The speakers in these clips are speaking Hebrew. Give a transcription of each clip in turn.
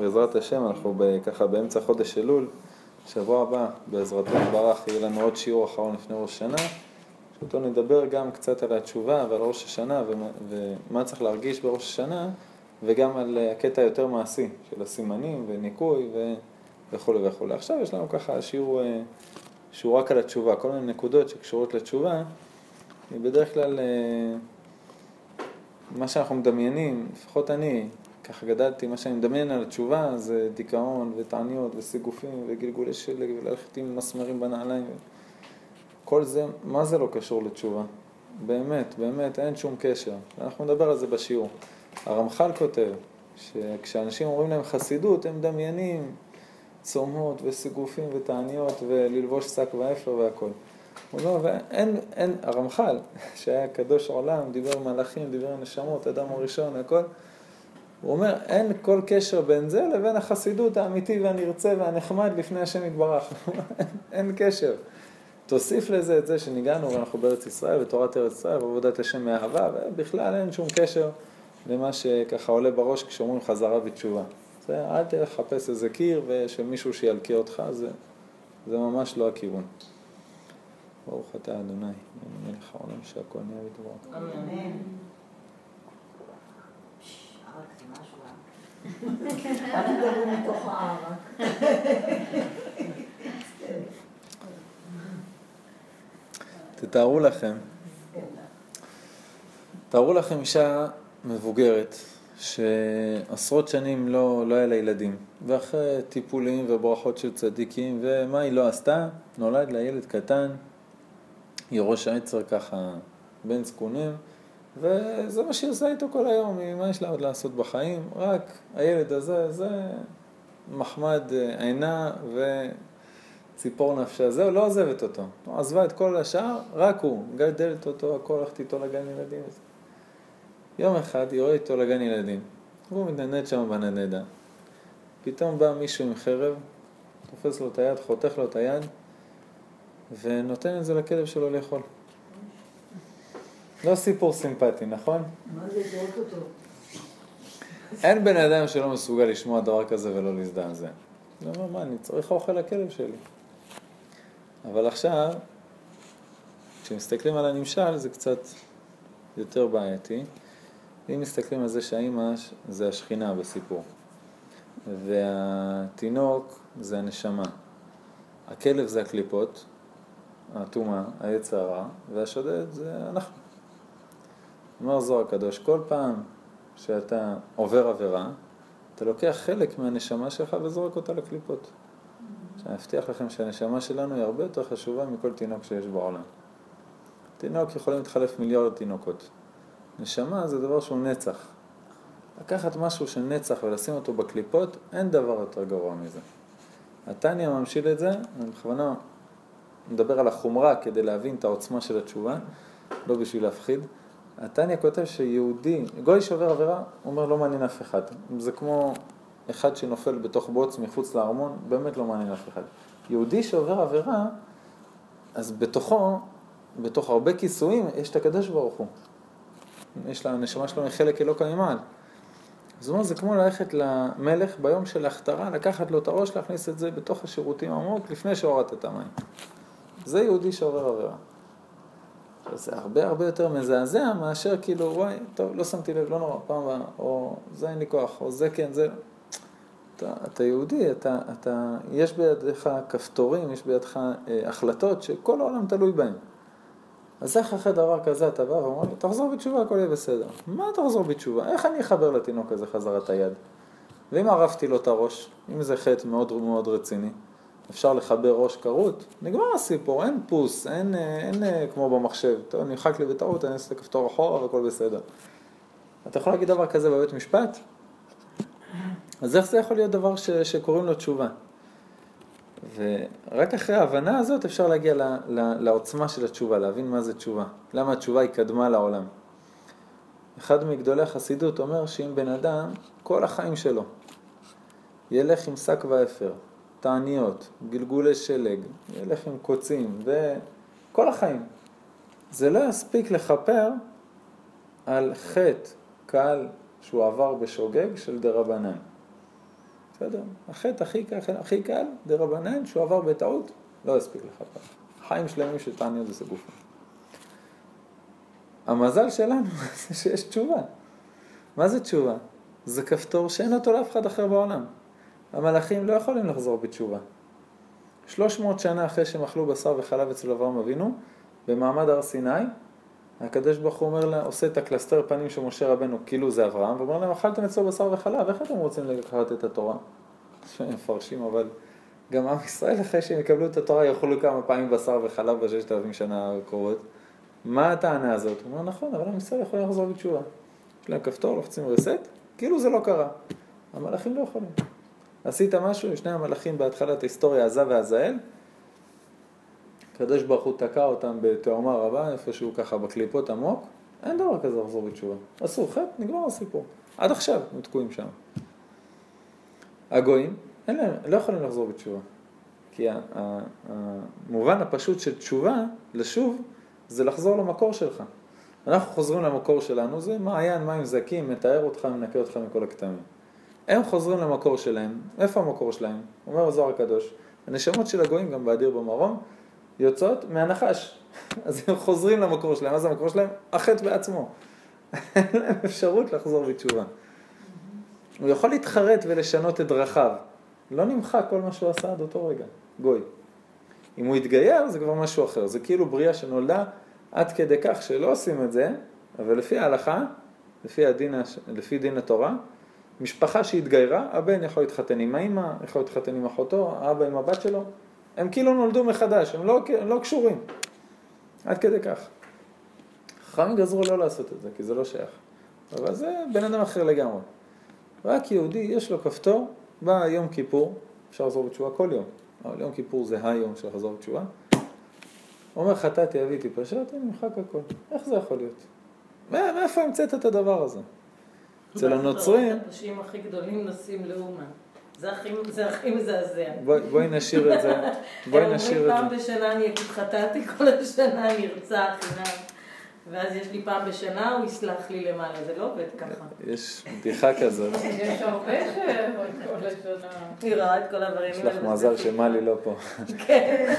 בעזרת השם, אנחנו ככה באמצע חודש אלול, שבוע הבא, בעזרתו יתברך, יהיה לנו עוד שיעור אחרון לפני ראש השנה, שאותו נדבר גם קצת על התשובה ועל ראש השנה ומה, צריך להרגיש בראש השנה, וגם על הקטע היותר מעשי של הסימנים וניקוי ו... וכולי וכולי. עכשיו יש לנו ככה שיעור, אה, שיעור רק על התשובה, כל מיני נקודות שקשורות לתשובה, בדרך כלל אה, מה שאנחנו מדמיינים, לפחות אני, ככה גדלתי, מה שאני מדמיין על התשובה זה דיכאון ותעניות וסיגופים וגלגולי שלג וללכת עם מסמרים בנעליים. כל זה, מה זה לא קשור לתשובה? באמת, באמת, אין שום קשר. אנחנו נדבר על זה בשיעור. הרמח"ל כותב שכשאנשים אומרים להם חסידות, הם מדמיינים צומות וסיגופים ותעניות וללבוש שק ואפר והכל. הוא אומר, ואין, אין, הרמח"ל, שהיה קדוש עולם, דיבר מלאכים, דיבר נשמות, אדם הראשון, הכל, הוא אומר, אין כל קשר בין זה לבין החסידות האמיתי והנרצה והנחמד לפני השם יתברך. אין קשר. תוסיף לזה את זה שניגענו ואנחנו בארץ ישראל, בתורת ארץ ישראל, בעבודת השם מאהבה, ובכלל אין שום קשר למה שככה עולה בראש כשאומרים חזרה בתשובה. זה, אל תחפש איזה קיר ושמישהו שילקה אותך, זה, זה ממש לא הכיוון. ברוך אתה אדוני, מלך העולם שהכל נהיה בדברו. אמן. תתארו לכם, תארו לכם אישה מבוגרת שעשרות שנים לא, לא היה לה ילדים ואחרי טיפולים וברכות של צדיקים ומה היא לא עשתה? נולד לה ילד קטן, היא ראש העצר ככה בין זקונים וזה מה שהיא עושה איתו כל היום, מה יש לה עוד לעשות בחיים? רק הילד הזה, זה מחמד אה, עינה וציפור נפשה, זהו, לא עוזבת אותו. עזבה את כל השאר, רק הוא, גדלת אותו, הכל הלכת איתו לגן ילדים. יום אחד היא רואה איתו לגן ילדים, והוא מתנדנד שם בנדנדה. פתאום בא מישהו עם חרב, תופס לו את היד, חותך לו את היד, ונותן את זה לכלב שלו לאכול. לא סיפור סימפטי, נכון? מה זה לזרוק אותו? אין בן אדם שלא מסוגל לשמוע דבר כזה ולא להזדעזע. הוא אומר, מה, אני צריך אוכל לכלב שלי. אבל עכשיו, כשמסתכלים על הנמשל זה קצת יותר בעייתי. אם מסתכלים על זה שהאימא זה השכינה בסיפור, והתינוק זה הנשמה, הכלב זה הקליפות, הטומאה, העץ הרע, והשודד זה אנחנו. אומר זוהר הקדוש, כל פעם שאתה עובר עבירה, אתה לוקח חלק מהנשמה שלך וזורק אותה לקליפות. אני מבטיח לכם שהנשמה שלנו היא הרבה יותר חשובה מכל תינוק שיש בעולם. תינוק יכולים להתחלף מיליארד תינוקות. נשמה זה דבר שהוא נצח. לקחת משהו של נצח ולשים אותו בקליפות, אין דבר יותר גרוע מזה. התניא ממשיל את זה, אני בכוונה מדבר על החומרה כדי להבין את העוצמה של התשובה, לא בשביל להפחיד. התניא כותב שיהודי, גוי שעובר עבירה, הוא אומר לא מעניין אף אחד. זה כמו אחד שנופל בתוך בוץ מחוץ לארמון, באמת לא מעניין אף אחד. יהודי שעובר עבירה, אז בתוכו, בתוך הרבה כיסויים, יש את הקדוש ברוך הוא. יש לה, הנשמה שלו מחלק אלוקא ממעל. אז הוא אומר, זה כמו ללכת למלך ביום של ההכתרה, לקחת לו את הראש, להכניס את זה בתוך השירותים עמוק, לפני שהורדת את המים. זה יהודי שעובר עבירה. זה הרבה הרבה יותר מזעזע מאשר כאילו, וואי, טוב, לא שמתי לב, לא נורא, פעם הבאה, או זה אין לי כוח, או זה כן, זה... אתה, אתה יהודי, אתה, אתה, יש בידך כפתורים, יש בידך אה, החלטות שכל העולם תלוי בהן. אז איך אחרי דבר כזה אתה בא ואומר לי, תחזור בתשובה, הכל יהיה בסדר. מה תחזור בתשובה? איך אני אחבר לתינוק הזה חזרה את היד? ואם ערפתי לו את הראש, אם זה חטא מאוד מאוד רציני, אפשר לחבר ראש כרות, נגמר הסיפור, אין פוס, אין, אין, אין כמו במחשב, טוב, נמחק לי בטעות, אני אעשה כפתור אחורה והכל בסדר. אתה יכול להגיד דבר כזה בבית משפט? אז איך זה יכול להיות דבר ש, שקוראים לו תשובה? ורק אחרי ההבנה הזאת אפשר להגיע ל, ל, לעוצמה של התשובה, להבין מה זה תשובה, למה התשובה היא קדמה לעולם. אחד מגדולי החסידות אומר שאם בן אדם, כל החיים שלו, ילך עם שק ואפר, תעניות, גלגולי שלג, ילך עם קוצים, וכל החיים. זה לא יספיק לכפר על חטא קל שהוא עבר בשוגג של דרבנן. בסדר? החטא הכי, הכי קל, דה רבנן, שהוא עבר בטעות, לא הספיק לך פעם. חיים שלמים של תעניות וסגופים. המזל שלנו זה שיש תשובה. מה זה תשובה? זה כפתור שאין אותו לאף אחד אחר בעולם. המלאכים לא יכולים לחזור בתשובה. 300 שנה אחרי שהם אכלו בשר וחלב אצל אברהם אבינו, במעמד הר סיני, הקדוש ברוך הוא אומר לה, עושה את הקלסתר פנים של משה רבנו, כאילו זה אברהם, ואומר להם, אכלתם אצלו בשר וחלב, איך אתם רוצים לקחת את התורה? שהם מפרשים, אבל גם עם ישראל אחרי שהם יקבלו את התורה יאכלו כמה פעמים בשר וחלב בששת אלפים שנה הקרובות. מה הטענה הזאת? הוא אומר, נכון, אבל עם ישראל יכולים לחזור בתשובה. יש להם כפתור, לוחצים רסט, כאילו זה לא קרה. המלאכים לא יכולים. עשית משהו, שני המלאכים בהתחלת ההיסטוריה, עזה ועזאל, הקדוש ברוך הוא תקע אותם בתאומה רבה, איפשהו ככה בקליפות עמוק, אין דבר כזה לחזור בתשובה. עשו חטא, נגמר הסיפור. עד עכשיו הם תקועים שם. הגויים, אין להם, לא יכולים לחזור בתשובה. כי המובן הפשוט של תשובה, לשוב, זה לחזור למקור שלך. אנחנו חוזרים למקור שלנו, זה מעיין מים זקים, מתאר אותך, מנקה אותך מכל הכתמים. הם חוזרים למקור שלהם, איפה המקור שלהם? אומר הזוהר הקדוש, הנשמות של הגויים, גם באדיר במרום, יוצאות מהנחש. אז הם חוזרים למקור שלהם, זה המקור שלהם? החטא בעצמו. אין להם אפשרות לחזור בתשובה. הוא יכול להתחרט ולשנות את דרכיו. לא נמחק כל מה שהוא עשה עד אותו רגע, גוי. אם הוא יתגייר זה כבר משהו אחר, זה כאילו בריאה שנולדה עד כדי כך שלא עושים את זה, אבל לפי ההלכה, לפי, הדין, לפי דין התורה, משפחה שהתגיירה, הבן יכול להתחתן עם האמא, יכול להתחתן עם אחותו, האבא עם הבת שלו, הם כאילו נולדו מחדש, הם לא, הם לא קשורים, עד כדי כך. חכמים גזרו לא לעשות את זה, כי זה לא שייך. אבל זה בן אדם אחר לגמרי. רק יהודי, יש לו כפתור, בא יום כיפור, אפשר לחזור בתשובה כל יום, אבל יום כיפור זה היום של לחזור בתשובה. אומר חטאתי, אביתי, פשעתי, נמחק הכל. איך זה יכול להיות? מאיפה המצאת את הדבר הזה? אצל הנוצרים... הפשעים הכי גדולים נשים לאומן. זה הכי מזעזע. בואי נשאיר את זה. בואי נשאיר את זה. פעם בשנה אני אגיד חטאתי, כל השנה אני ארצה חינם. ואז יש לי פעם בשנה, הוא יסלח לי למעלה, זה לא עובד ככה. יש בדיחה כזאת. יש הרבה כל השנה. היא רואה את כל הדברים יש לך מזל שמלי לא פה. כן.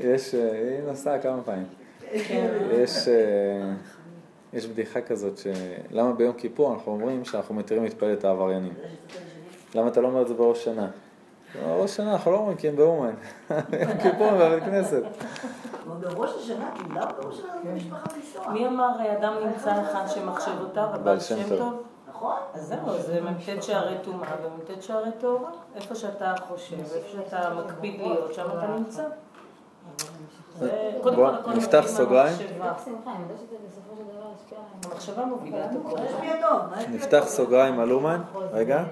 יש, היא נסעה כמה פעמים. כן. יש... יש בדיחה כזאת, שלמה ביום כיפור אנחנו אומרים שאנחנו מתירים להתפלל את העבריינים. למה אתה לא אומר את זה בראש שנה? בראש שנה אנחנו לא אומרים כי הם באומן. יום כיפור הם בבית כנסת. בראש השנה, למה בראש השנה במשפחה לנסוע? מי אמר אדם נמצא אחד שמחשבותיו, הבעל שם טוב? נכון. אז זהו, זה מ"ט שערי טומאה ומ"ט שערי טהורה. איפה שאתה חושב, איפה שאתה מקפיד להיות, שם אתה נמצא. בוא נפתח סוגריים. המחשבה. מובילה את הכל. נפתח סוגריים על אומן, רגע.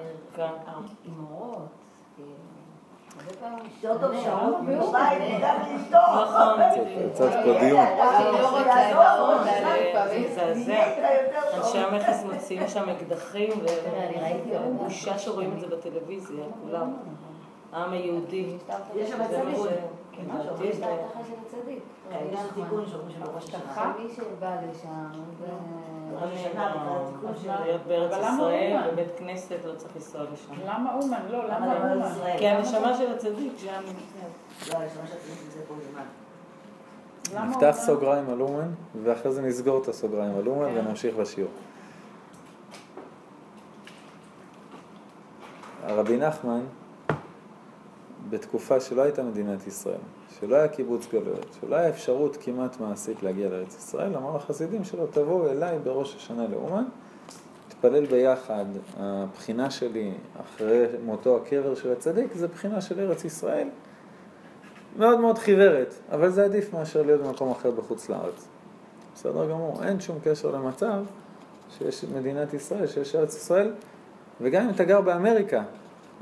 קצת פה דיון. אנשי המכס מוציאים שם אקדחים, ובושה שרואים את זה בטלוויזיה, כולם. העם היהודי. יש שם צדיק. כן, יש תיקון שאומרים שבראש השנה. מי שבא לשם, בראש השנה, להיות בארץ ישראל, בבית כנסת, לא צריך לנסוע לשם. למה אומן? לא, למה אומן? כי הנשמה של הצדיק שם לא, הנשמה של הצדיק פה למעלה. נפתח סוגריים על אומן, ואחרי זה נסגור את הסוגריים על אומן ונמשיך בשיעור. הרבי נחמן בתקופה שלא הייתה מדינת ישראל, שלא היה קיבוץ גלויות, שלא היה אפשרות כמעט מעשית להגיע לארץ ישראל, אמר לחסידים שלו, תבואו אליי בראש השנה לאומן, נתפלל ביחד, הבחינה שלי אחרי מותו הקבר של הצדיק זה בחינה של ארץ ישראל, מאוד מאוד חיוורת, אבל זה עדיף מאשר להיות במקום אחר בחוץ לארץ. בסדר גמור, אין שום קשר למצב שיש מדינת ישראל, שיש ארץ ישראל, וגם אם אתה גר באמריקה,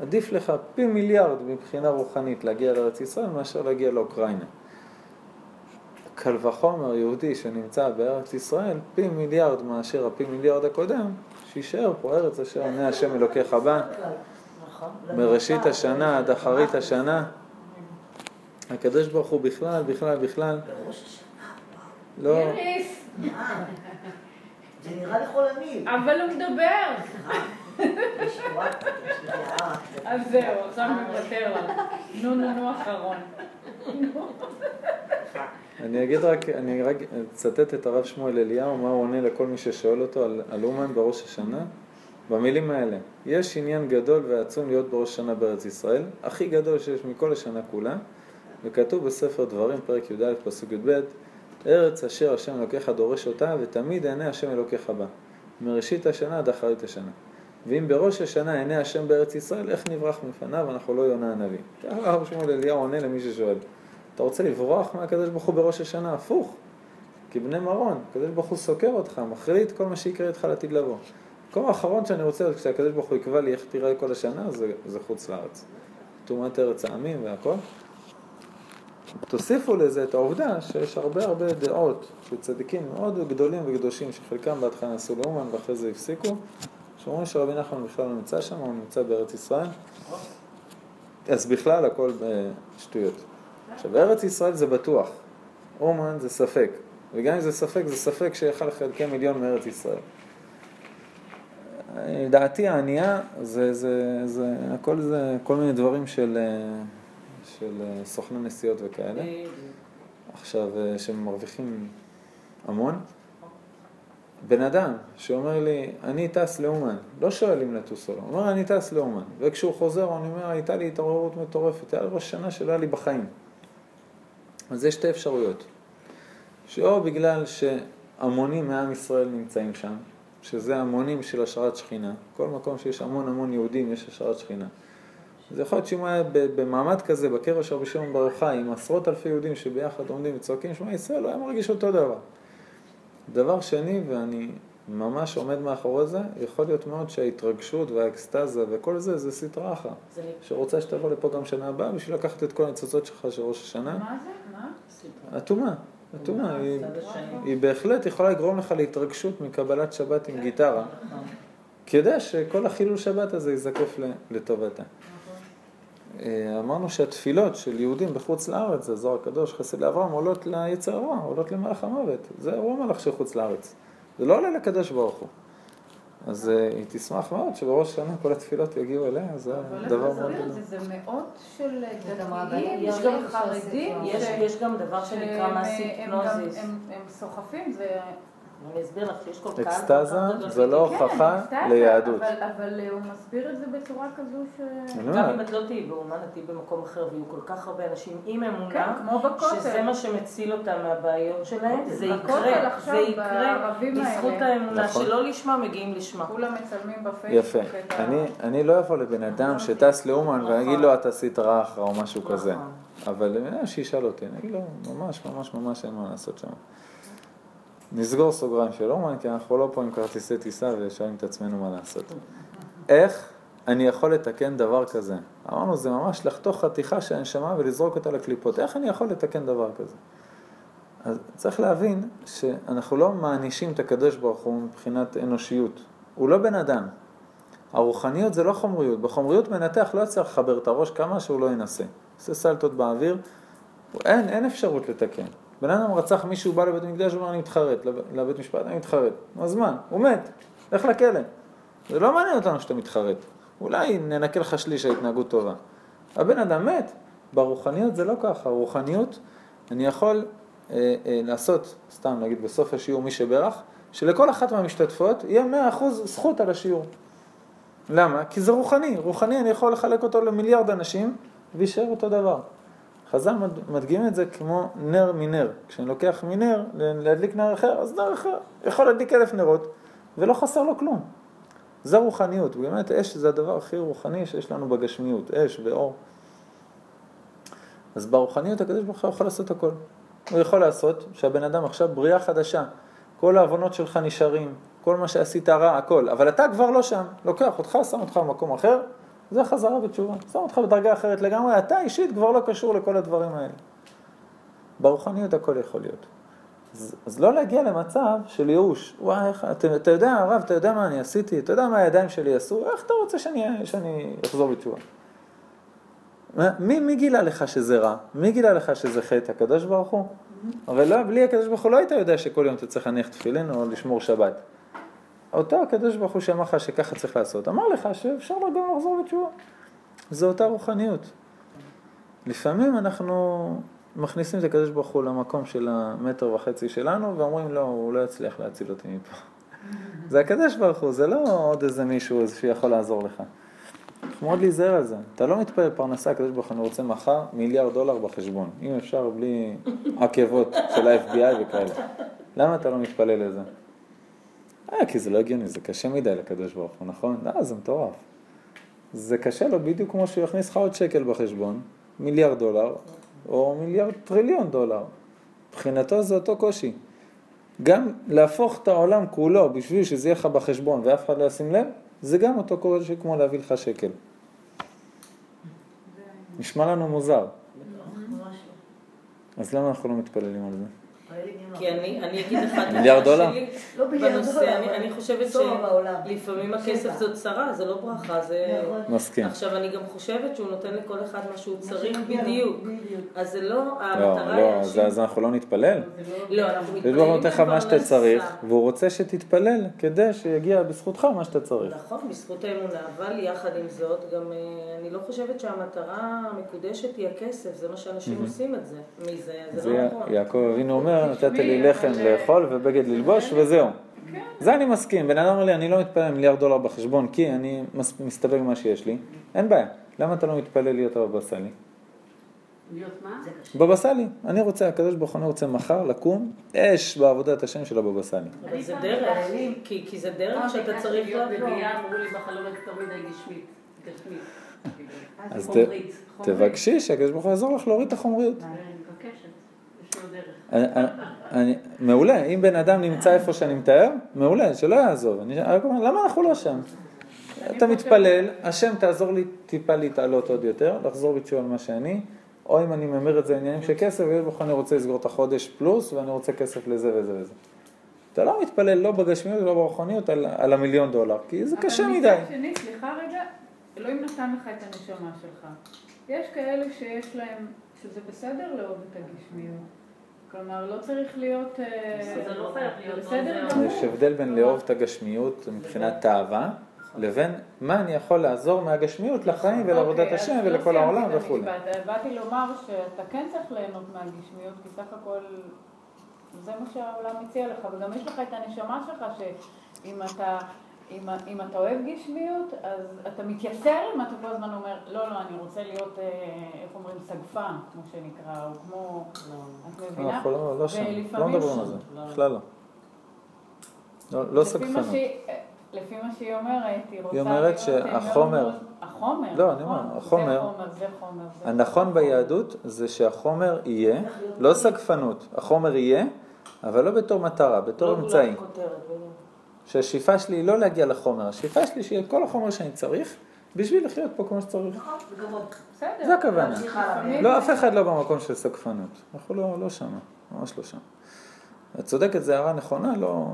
עדיף לך פי מיליארד מבחינה רוחנית להגיע לארץ ישראל מאשר להגיע לאוקראינה. קל וחומר יהודי שנמצא בארץ ישראל פי מיליארד מאשר הפי מיליארד הקודם, שישאר פה ארץ אשר עיני השם אלוקיך בה, מראשית השנה עד אחרית השנה. הקדוש ברוך הוא בכלל, בכלל, בכלל. לא... זה נראה לי חולני. אבל הוא מדבר. אז זהו, עכשיו מוותר לך. נו נו נו אחרון. אני אגיד רק, אני רק אצטט את הרב שמואל אליהו, מה הוא עונה לכל מי ששואל אותו על, על אומן בראש השנה, במילים האלה, יש עניין גדול ועצום להיות בראש השנה בארץ ישראל, הכי גדול שיש מכל השנה כולה, וכתוב בספר דברים, פרק י"א, פסוק י"ב, ארץ אשר השם אלוקיך דורש אותה, ותמיד עיני השם אלוקיך בה, מראשית השנה עד אחרית השנה. ואם בראש השנה עיני השם בארץ ישראל, איך נברח מפניו? אנחנו לא יונה הנביא. ככה הרב שמואל אליהו עונה למי ששואל. אתה רוצה לברוח מהקדוש ברוך הוא בראש השנה? הפוך. כבני מרון, הקדוש ברוך הוא סוקר אותך, מחליט כל מה שיקרה איתך לעתיד לבוא. המקום האחרון שאני רוצה, כשהקדוש ברוך הוא יקבע לי איך תראה כל השנה, זה, זה חוץ לארץ. טומאת ארץ העמים והכל. תוסיפו לזה את העובדה שיש הרבה הרבה דעות של צדיקים מאוד גדולים וקדושים, שחלקם בהתחלה נסעו לאומן ואחרי זה הפסיקו, שאומרים שרבי נחמן בכלל לא נמצא שם, הוא נמצא בארץ ישראל. אז בכלל הכל שטויות. עכשיו, בארץ ישראל זה בטוח, אומן זה ספק, וגם אם זה ספק, זה ספק שיכל חלקי מיליון מארץ ישראל. דעתי הענייה זה, זה, זה, הכל זה כל מיני דברים של, של סוכני נסיעות וכאלה. עכשיו, שמרוויחים המון. בן אדם שאומר לי, אני טס לאומן, לא שואל אם לטוס או לא, הוא אומר, אני טס לאומן. וכשהוא חוזר, אני אומר, הייתה לי התעוררות מטורפת, היה לי ראש שנה שלא היה לי בחיים. אז יש שתי אפשרויות. שאו בגלל שהמונים מעם ישראל נמצאים שם, שזה המונים של השראת שכינה, כל מקום שיש המון המון יהודים יש השראת שכינה. זה יכול להיות שאם הוא היה במעמד כזה, בקרע של רבי שמעון בר יוחאי, עם עשרות אלפי יהודים שביחד עומדים וצועקים שמע ישראל, הוא היה מרגיש אותו דבר. דבר שני, ואני ממש עומד מאחורי זה, יכול להיות מאוד שההתרגשות והאקסטזה וכל זה, זה סטרה אחת. שרוצה שתבוא לפה גם שנה הבאה בשביל לקחת את כל הניצוצות שלך של ראש השנה. מה זה? מה? אטומה. אטומה. היא, היא בהחלט יכולה לגרום לך להתרגשות מקבלת שבת עם גיטרה. כדי שכל החילול שבת הזה ייזקף לטובתה. אמרנו שהתפילות של יהודים בחוץ לארץ, זה זוהר הקדוש, חסד לאברהם, עולות ליצר הרע, עולות למלאך המוות. זה הוא המלאך של חוץ לארץ. זה לא עולה לקדוש ברוך הוא. אז היא תשמח מאוד שבראש השנה כל התפילות יגיעו אליה, זה דבר מאוד גדול. זה מאות של דתיים, יש גם חרדים, יש גם דבר שנקרא מעשי פנוזיס. הם סוחפים, זה... אני אסביר לך שיש כל קהל... אקסטזה זה לא הוכחה ליהדות. אבל הוא מסביר את זה בצורה כזו ש... גם אם את לא תהיי באומן, את תהיי במקום אחר, ויהיו כל כך הרבה אנשים עם אמונה, בכותל. שזה מה שמציל אותם מהבעיות שלהם, זה יקרה, זה יקרה, בזכות. האמונה, נכון. שלא לשמה מגיעים לשמה. כולם מצלמים בפייסבוק יפה. את ה... אני, אני לא אבוא לבן אדם שטס לאומן ואגיד לו אתה עשית רע אחרא או משהו כזה. נכון. אבל אה, שישאל אותי, אני אגיד לו ממש ממש ממש אין מה לעשות שם. נסגור סוגריים של אומן, כי אנחנו לא פה עם כרטיסי טיסה ושואלים את עצמנו מה לעשות. איך אני יכול לתקן דבר כזה? אמרנו, זה ממש לחתוך חתיכה של הנשמה ולזרוק אותה לקליפות. איך אני יכול לתקן דבר כזה? אז צריך להבין שאנחנו לא מענישים את הקדוש ברוך הוא מבחינת אנושיות. הוא לא בן אדם. הרוחניות זה לא חומריות. בחומריות מנתח לא יצליח לחבר את הראש כמה שהוא לא ינסה. עושה סלטות באוויר, אין, אין אפשרות לתקן. בן אדם רצח מישהו, בא לבית המקדש, הוא אומר אני מתחרט, לב- לבית משפט, אני מתחרט. אז מה? הוא מת, לך לכלא. זה לא מעניין אותנו שאתה מתחרט. אולי ננקה לך שליש ההתנהגות טובה. הבן אדם מת. ברוחניות זה לא ככה. רוחניות, אני יכול אה, אה, לעשות, סתם נגיד בסוף השיעור מי שברך, שלכל אחת מהמשתתפות יהיה 100% זכות על השיעור. למה? כי זה רוחני. רוחני אני יכול לחלק אותו למיליארד אנשים ויישאר אותו דבר. חז"ל מד- מדגימים את זה כמו נר מנר. כשאני לוקח מנר להדליק נר אחר, אז נר אחר יכול להדליק אלף נרות ולא חסר לו כלום. זה רוחניות, באמת אש זה הדבר הכי רוחני שיש לנו בגשמיות, אש ואור. אז ברוחניות הקדוש ברוך הוא יכול לעשות הכל. הוא יכול לעשות שהבן אדם עכשיו בריאה חדשה, כל העוונות שלך נשארים, כל מה שעשית רע, הכל, אבל אתה כבר לא שם, לוקח אותך, שם אותך במקום אחר, זה חזרה בתשובה, שם אותך בדרגה אחרת לגמרי, אתה אישית כבר לא קשור לכל הדברים האלה. ברוחניות הכל יכול להיות. אז, אז לא להגיע למצב של ייאוש, וואי, איך, אתה, אתה יודע, הרב, אתה יודע מה אני עשיתי, אתה יודע מה הידיים שלי עשו, איך אתה רוצה שאני, שאני אחזור בתשובה? מי, מי גילה לך שזה רע? מי גילה לך שזה חטא? הקדוש ברוך הוא? הרי לא, בלי הקדוש ברוך הוא לא היית יודע שכל יום אתה צריך להניח תפילין או לשמור שבת. אותו הקדוש ברוך הוא שאמר לך שככה צריך לעשות, אמר לך שאפשר גם לחזור בתשובה. זו אותה רוחניות. לפעמים אנחנו מכניסים את הקדוש ברוך הוא למקום של המטר וחצי שלנו, ואומרים לא, הוא לא יצליח להציל אותי מפה. זה הקדוש ברוך הוא, זה לא עוד איזה מישהו שיכול לעזור לך. צריך מאוד להיזהר על זה. אתה לא מתפלל פרנסה, הקדוש ברוך הוא, אני רוצה מחר מיליארד דולר בחשבון. אם אפשר, בלי עקבות של ה-FBI וכאלה. למה אתה לא מתפלל לזה? אה, כי זה לא הגיוני, זה קשה מדי לקדוש ברוך הוא, נכון? אה, זה מטורף. זה קשה לו בדיוק כמו שהוא יכניס לך עוד שקל בחשבון, מיליארד דולר, או מיליארד טריליון דולר. מבחינתו זה אותו קושי. גם להפוך את העולם כולו בשביל שזה יהיה לך בחשבון ואף אחד לא ישים לב, זה גם אותו קושי כמו להביא לך שקל. נשמע לנו מוזר, ממש לא. אז למה אנחנו לא מתפללים על זה? כי אני, אני אגיד לך את מיליארד דולר? שלי לא מיליארד בנושא, דולר, אני, חושבת. שלפעמים הכסף. זאת צרה, זה לא ברכה, זה... נכון. מסכים. עכשיו אני גם חושבת שהוא נותן לכל אחד מה שהוא צריך בדיוק. אז זה לא, לא, המטרה לא, היא אז, אז אנחנו לא נתפלל. לא, אנחנו הקדוש מתפללים הוא נותן לך מה שאתה. צריך, והוא רוצה שתתפלל כדי שיגיע בזכותך מה שאתה צריך. נכון, בזכות האמונה, אבל יחד עם זאת, גם אה, אני לא חושבת שהמטרה המקודשת היא הכסף, זה מה שאנשים עושים את זה, מזה, זה זה לא נכון. יעקב אבינו אומר, נתת לי לחם לאכול ובגד ללבוש וזהו. כן. זה אני מסכים. בן אדם אומר לי, אני לא מתפלל עם מיליארד דולר בחשבון כי אני מס- מסתפק במה שיש לי. אין בעיה. למה אתה לא מתפלל להיות הבבא סאלי? להיות מה? בבא סאלי. אני רוצה, הקדוש ברוך הוא רוצה מחר לקום אש בעבודת השם של הבבא סאלי. אבל זה דרך, כי, כי זה דרך שאתה צריך להיות לעבור. אמרו לי בחלום את יותר מדי גשמית. גשמית. אז. תבקשי שהקדוש ברוך הוא יעזור לך להוריד את החומריות. אני מבקשת, יש לו דרך. אני, אני, אני, מעולה, אם בן אדם נמצא איפה שאני מתאר, מעולה, שלא יעזוב. אני למה אנחנו לא שם? אתה מתפלל, השם תעזור לי טיפה להתעלות עוד יותר, לחזור בתשובה על מה שאני, או אם אני ממיר את זה לעניינים של כסף, ויש אני רוצה לסגור את החודש פלוס, ואני רוצה כסף לזה וזה וזה. אתה לא מתפלל לא בגשמיות ולא ברוחניות על, על המיליון דולר, כי זה קשה מדי. אבל מצד שני, סליחה רגע, אלוהים נתן לך את הנשמה שלך. יש כאלה שיש להם, שזה בסדר לאהוב את הגשמיות. כלומר, לא צריך להיות... אה, זה לא חייב להיות בסדר גמור. יש הבדל בין לאהוב את הגשמיות מבחינת תאווה, לבין מה אני יכול לעזור מהגשמיות לחיים ולעבודת אוקיי, השם אז לא ולכל העולם וכולי. באתי לומר שאתה כן צריך ליהנות מהגשמיות, כי סך הכל זה מה שהעולם מציע לך, וגם יש לך את הנשמה שלך, שאם אתה... אם, אם אתה אוהב גשמיות, אז אתה מתייסר אם אתה כל הזמן אומר, לא, לא, אני רוצה להיות, אה, איך אומרים, סגפן, כמו שנקרא, או כמו, את מבינה? אנחנו לא, לא שם, לא מדברים על זה, בכלל לא. לא, לא לפי מה סגפנות. שהיא- לפי מה שהיא אומרת, היא רוצה היא אומרת אה, שהחומר- החומר, לא, אני נכון, אומר, החומר- זה חומר, זה חומר. הנכון. ביהדות זה שהחומר יהיה, לא סגפנות, החומר יהיה, אבל לא בתור מטרה, בתור לא אמצעי. שהשאיפה שלי היא לא להגיע לחומר, השאיפה שלי שיהיה כל החומר שאני צריך בשביל לחיות פה כמו שצריך. נכון. בסדר. זה הכוונה. לא, אף אחד לא במקום של סגפנות. אנחנו לא, לא שם, ממש לא שם. את צודקת, זו הערה נכונה, לא...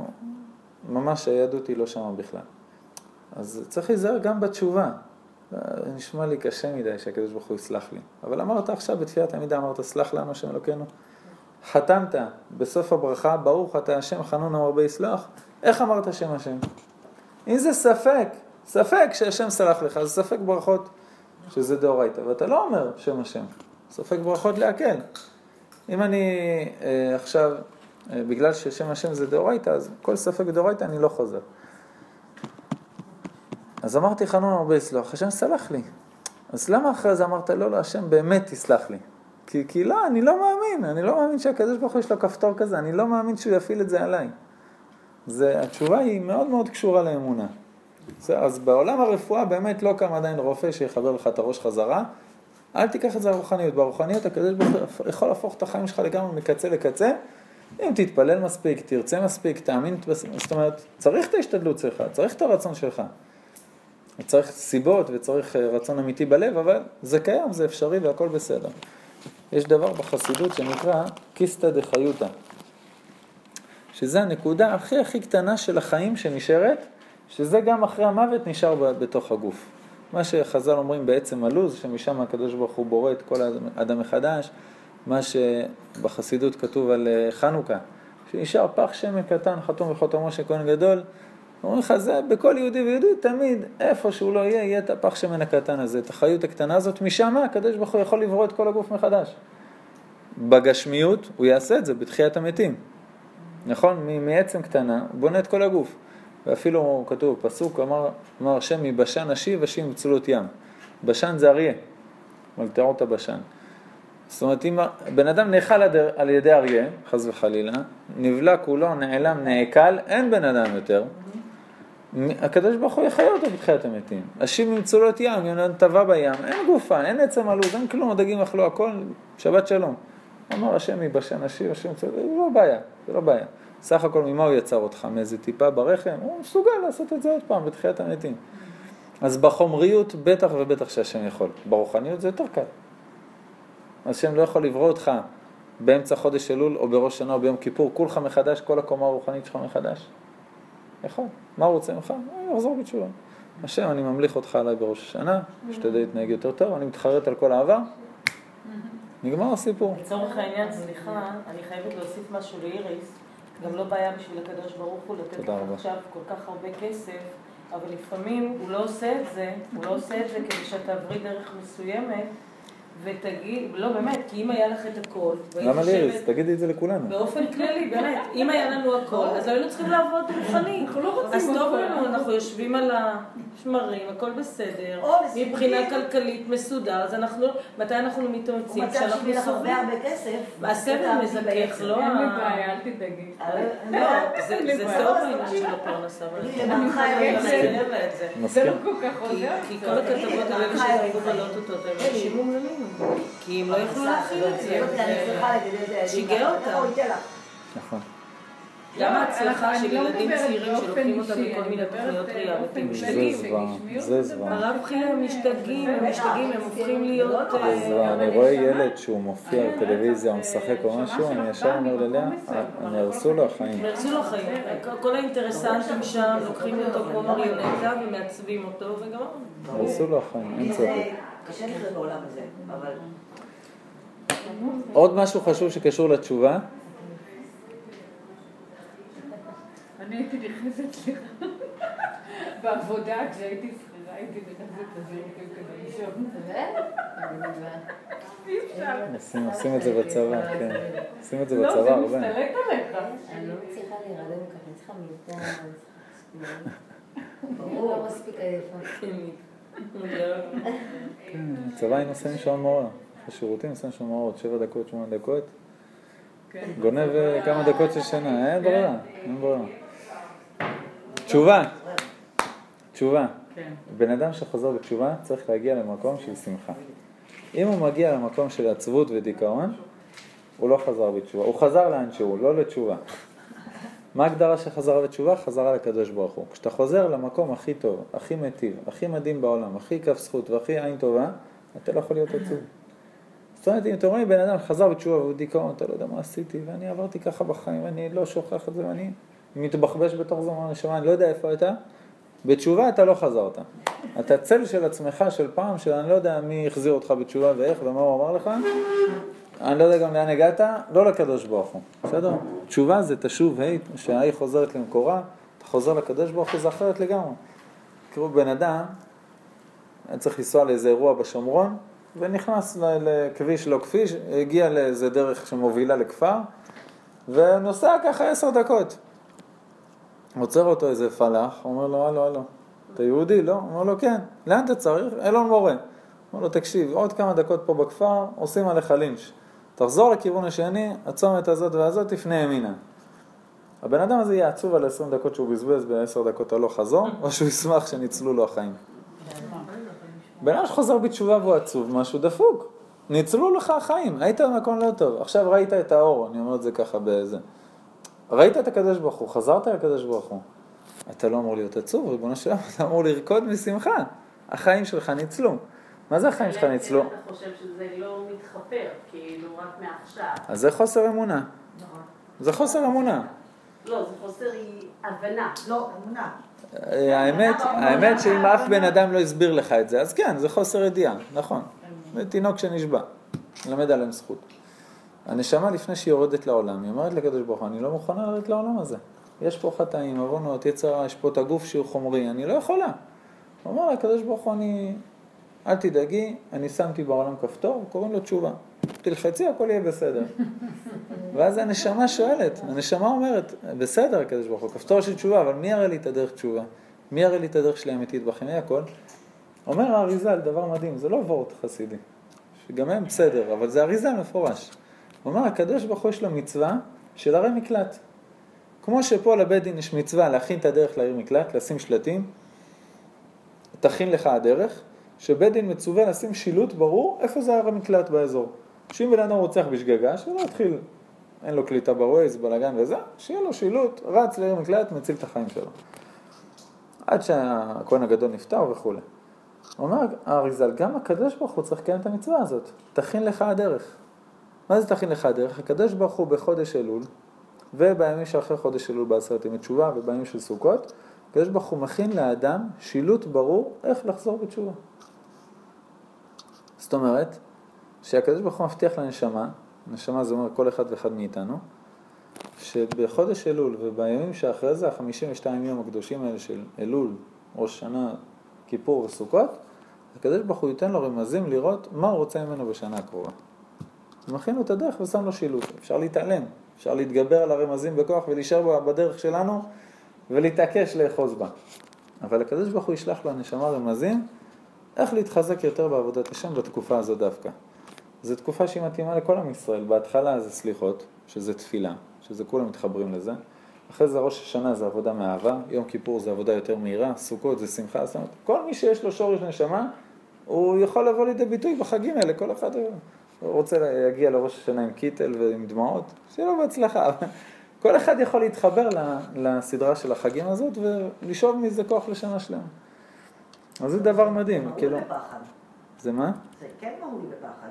ממש היהדות היא לא שם בכלל. אז צריך להיזהר גם בתשובה. זה נשמע לי קשה מדי שהקדוש ברוך הוא יסלח לי. אבל אמרת עכשיו בתפילת עמידה, אמרת, סלח לנו השם אלוקינו. חתמת בסוף הברכה, ברוך אתה השם חנון המרבה יסלח. איך אמרת שם השם? אם זה ספק, ספק שהשם סלח לך, זה ספק ברכות שזה דאורייתא, ואתה לא אומר שם השם, ספק ברכות להקל. אם אני אה, עכשיו, אה, בגלל ששם השם זה דאורייתא, אז כל ספק דאורייתא אני לא חוזר. אז אמרתי חנון הרבה יסלח, השם סלח לי. אז למה אחרי זה אמרת לא, לא, השם באמת תסלח לי? כי, כי לא, אני לא מאמין, אני לא מאמין שהקדוש ברוך הוא יש לו כפתור כזה, אני לא מאמין שהוא יפעיל את זה עליי. זה, התשובה היא מאוד מאוד קשורה לאמונה. זה, אז בעולם הרפואה באמת לא קם עדיין רופא שיחבר לך את הראש חזרה. אל תיקח את זה לרוחניות. ברוחניות הקדוש ברוך הוא יכול להפוך את החיים שלך לגמרי מקצה לקצה. אם תתפלל מספיק, תרצה מספיק, תאמין, זאת אומרת, צריך את ההשתדלות שלך, צריך את הרצון שלך. צריך סיבות וצריך אה, רצון אמיתי בלב, אבל זה קיים, זה אפשרי והכל בסדר. יש דבר בחסידות שנקרא קיסתא דחיותא, שזה הנקודה הכי הכי קטנה של החיים שנשארת, שזה גם אחרי המוות נשאר בתוך הגוף. מה שחז"ל אומרים בעצם הלוז, שמשם הקדוש ברוך הוא בורא את כל האדם- מחדש, מה שבחסידות כתוב על אה, חנוכה, שנשאר פח שמן קטן חתום בחותמו של כהן גדול, אומרים לך, זה בכל יהודי ויהודי, תמיד, איפה שהוא לא יהיה, יהיה את הפח שמן הקטן הזה, את החיות הקטנה הזאת, משם הקדוש ברוך הוא יכול לברוא את כל הגוף מחדש. בגשמיות, הוא יעשה את זה בתחיית המתים. נכון? מעצם קטנה, הוא בונה את כל הגוף. ואפילו כתוב, פסוק, אמר, אמר השם, מבשן אשיב אשיב מצולות ים. בשן זה אריה, מלטרות הבשן. זאת אומרת, אם בן אדם נאכל על ידי אריה, חס וחלילה, נבלע כולו, נעלם, נעקל, אין בן אדם יותר. הקדוש ברוך הוא יחיה אותו בתחיית המתים. אשיב ממצולות ים, יונן טבע בים, אין גופה, אין עצם עלוז, אין כלום, הדגים אכלו הכל, שבת שלום. אמר השם יבשן אשיב, השם מצולות, זה לא בעיה, זה לא בעיה. סך הכל ממה הוא יצר אותך? מאיזה טיפה ברחם? הוא מסוגל לעשות את זה עוד פעם בתחיית המתים. אז בחומריות בטח ובטח שהשם יכול. ברוחניות זה יותר קל. השם לא יכול לברוא אותך באמצע חודש אלול או בראש שנה או ביום כיפור, כולך מחדש, כל הקומה הרוחנית שלך מחדש. יכול. מה הוא רוצה ממך? אה, לחזור בתשובה. השם, אני ממליך אותך עליי בראש השנה, שתדע להתנהג יותר טוב, אני מתחרט על כל העבר. נגמר הסיפור. לצורך העניין, סליחה, אני חייבת להוסיף משהו לאיריס. גם לא בעיה בשביל הקדוש ברוך הוא לתת לך. עכשיו כל כך הרבה כסף, אבל לפעמים הוא לא עושה את זה, הוא לא עושה את זה כדי שאת תעברי דרך מסוימת, ותגיד, לא באמת, כי אם היה לך את הכל, והיית למה ליריס? תגידי את זה לכולנו. באופן כללי, באמת, אם היה לנו הכל, אז לא היינו צריכים לעבוד רוחני. אנחנו לא רוצים אז טוב. לנו, אנחנו יושבים על השמרים, הכל בסדר. מבחינה כלכלית מסודר, אז אנחנו, מתי אנחנו הוא מתאמצים? מצא כשאנחנו שהביא לך הרבה. הרבה כסף. הסבל מזכך. לא אין לי ה- בעיה, אל תדאגי. אבל- לא, זה אין לי זה. טוב העניין של הפרנסה, זה. לא כל כך עוזר. כי כל הכתבות האלה שזרקו בלוטוטות הם אנשים אומללים. כי הם לא יכלו להכיל את זה. אני צריכה לגדל את הילדים. שיגע אותם. לך. נכון. גם לא, ההצלחה אני של לא ילדים צעירים שלוקחים אותם לכל מיני תוכניות באופן ריאליטי כללי. משתגעים. זה זוועה. הרב חייא הם משתגעים, הם משתגעים, הם הופכים להיות... לא, אה, אני רואה ילד שהוא מופיע בטלוויזיה, הוא משחק או משהו, אני ישר אומר ללאה, אני הרסו לו החיים. נהרסו לו חיים. כל האינטרסנטים שם לוקחים אותו כמו מריונטה ומעצבים אותו, וגם... הרסו לו החיים, אין ספק. קשה לחיות בעולם הזה, אבל... עוד משהו חשוב שקשור לתשובה, אני הייתי נכנסת, סליחה, בעבודה כשהייתי שכירה הייתי נכנסת לזירופים כדי לישון. אפשר. עושים את זה בצבא, כן. עושים את זה לא, בצבא זה הרבה. משתלט עליך. אני לא מצליחה להירדם ככה, אני צריכה מיטה. ברור. לא מספיק עייפה. כן, בצבא היינו עושים שעון מעורר. בשירותים עושים שעון מעורר, שבע דקות, שמונה דקות. כן. גונב אה, כמה דקות של שינה, אין ברירה, אין ברירה. תשובה, תשובה. כן. בן אדם שחוזר בתשובה צריך להגיע למקום של שמחה. אם הוא מגיע למקום של עצבות ודיכאון, הוא לא חזר בתשובה. הוא חזר לאן שהוא, לא לתשובה. מה ההגדרה של חזרה בתשובה? חזרה לקדוש ברוך הוא. כשאתה חוזר למקום הכי טוב, הכי מיטיב, הכי מדהים בעולם, הכי כף זכות והכי עין טובה, אתה לא יכול להיות עצוב. זאת אומרת, אם אתה רואה בן אדם חזר בתשובה והוא דיכאון, אתה לא יודע מה עשיתי, ואני עברתי ככה בחיים, ואני לא שוכח את זה, ואני מתבחבש בתוך זמן הנשמה, אני לא יודע איפה אתה. בתשובה אתה לא חזרת. אתה צל של עצמך של פעם, שאני לא יודע מי החזיר אותך בתשובה ואיך ומה הוא אמר לך, אני לא יודע גם לאן הגעת, לא לקדוש ברוך הוא, בסדר? תשובה זה תשוב ה' שההיא חוזרת למקורה, אתה חוזר לקדוש ברוך הוא, זה אחרת לגמרי. תראו, בן אדם, היה צריך לנסוע לאיזה אירוע בשומרון, ונכנס לכביש לא כביש, הגיע לאיזה דרך שמובילה לכפר, ונוסע ככה עשר דקות. עוצר אותו איזה פלאח, אומר לו, הלו, הלו, אתה יהודי, לא? אומר לו, כן. לאן אתה צריך? אלון מורה. אומר לו, תקשיב, עוד כמה דקות פה בכפר, עושים עליך לינץ'. תחזור לכיוון השני, הצומת הזאת והזאת, תפנה ימינה. הבן אדם הזה יהיה עצוב על 20 דקות שהוא בזבז ב-10 דקות הלוך חזור, או שהוא ישמח שניצלו לו החיים. בן אדם שחוזר בתשובה והוא עצוב, משהו דפוק. ניצלו לך החיים, היית במקום לא טוב. עכשיו ראית את האור, אני אומר את זה ככה באיזה... ראית את הקדוש ברוך הוא, חזרת לקדוש ברוך הוא. אתה לא אמור להיות עצוב, ריבונו של אתה אמור לרקוד משמחה. החיים שלך ניצלו. מה זה החיים שלך ניצלו? אתה חושב שזה לא מתחפר, כאילו רק מעכשיו. אז זה חוסר אמונה. נכון. זה חוסר אמונה. לא, זה חוסר הבנה. לא, אמונה. אה, האמת, האמת שאם אף בן אדם לא הסביר לך את זה, אז כן, זה חוסר ידיעה, נכון. זה תינוק שנשבע, מלמד עליהם זכות. הנשמה לפני שהיא יורדת לעולם, היא אומרת לקדוש ברוך הוא, אני לא מוכנה לרדת לעולם הזה. יש פה חטאים, עוונות, יצרה, יש פה את הגוף שהוא חומרי, אני לא יכולה. הוא אומר לקדוש ברוך הוא, אני, אל תדאגי, אני שמתי בעולם כפתור, קוראים לו תשובה. תלחצי, הכל יהיה בסדר. ואז הנשמה שואלת, הנשמה אומרת, בסדר, הקדוש ברוך הוא, כפתור של תשובה, אבל מי יראה לי את הדרך תשובה? מי יראה לי את הדרך שלי האמיתית בחיים? הכל. אומר האריזל, דבר מדהים, זה לא וורט חסידי, שגם הם בסדר, אבל זה אריזל מפורש. הוא אומר, הקדוש ברוך הוא יש לו מצווה של ערי מקלט. כמו שפה לבית דין יש מצווה להכין את הדרך לעיר מקלט, לשים שלטים, תכין לך הדרך, שבית דין מצווה לשים שילוט ברור איפה זה ערי המקלט באזור. שאם בן אדם רוצח בשגגה, שלא יתחיל, אין לו קליטה בווייז, בלאגן וזה, שיהיה לו שילוט, רץ לעיר מקלט, מציל את החיים שלו. עד שהכהן הגדול נפטר וכולי. אומר האריזל, גם הקדוש ברוך הוא צריך לקיים את המצווה הזאת, תכין לך הדרך. מה זה תכין לך הדרך? הקדוש ברוך הוא בחודש אלול, ובימים שאחרי חודש אלול בעשרת ימי תשובה, ובימים של סוכות, הקדוש ברוך הוא מכין לאדם שילוט ברור איך לחזור בתשובה. זאת אומרת, שהקדוש ברוך הוא מבטיח לנשמה, נשמה זה אומר כל אחד ואחד מאיתנו, שבחודש אלול ובימים שאחרי זה, החמישים ושתיים יום הקדושים האלה של אלול, ראש שנה, כיפור וסוכות, הקדוש ברוך הוא ייתן לו רמזים לראות מה הוא רוצה ממנו בשנה הקרובה. הוא מכין לו את הדרך ושם לו שילוט. אפשר להתעלם, אפשר להתגבר על הרמזים בכוח ולהישאר בדרך שלנו ולהתעקש לאחוז בה. אבל הקדוש ברוך הוא ישלח לו הנשמה רמזים איך להתחזק יותר בעבודת השם בתקופה הזו דווקא. זו תקופה שהיא מתאימה לכל עם ישראל. בהתחלה זה סליחות, שזה תפילה, שזה כולם מתחברים לזה. אחרי זה ראש השנה זה עבודה מאהבה, יום כיפור זה עבודה יותר מהירה, סוכות זה שמחה, זאת אומרת, כל מי שיש לו שורש נשמה, הוא יכול לבוא לידי ביטוי בחגים האלה, כל אחד רוצה להגיע לראש השנה עם קיטל ועם דמעות, שיהיה לו בהצלחה. כל אחד יכול להתחבר לסדרה של החגים הזאת ולשאוב מזה כוח לשנה שלמה. אז זה דבר מדהים, כאילו... זה מה? זה כן מהול בפחד.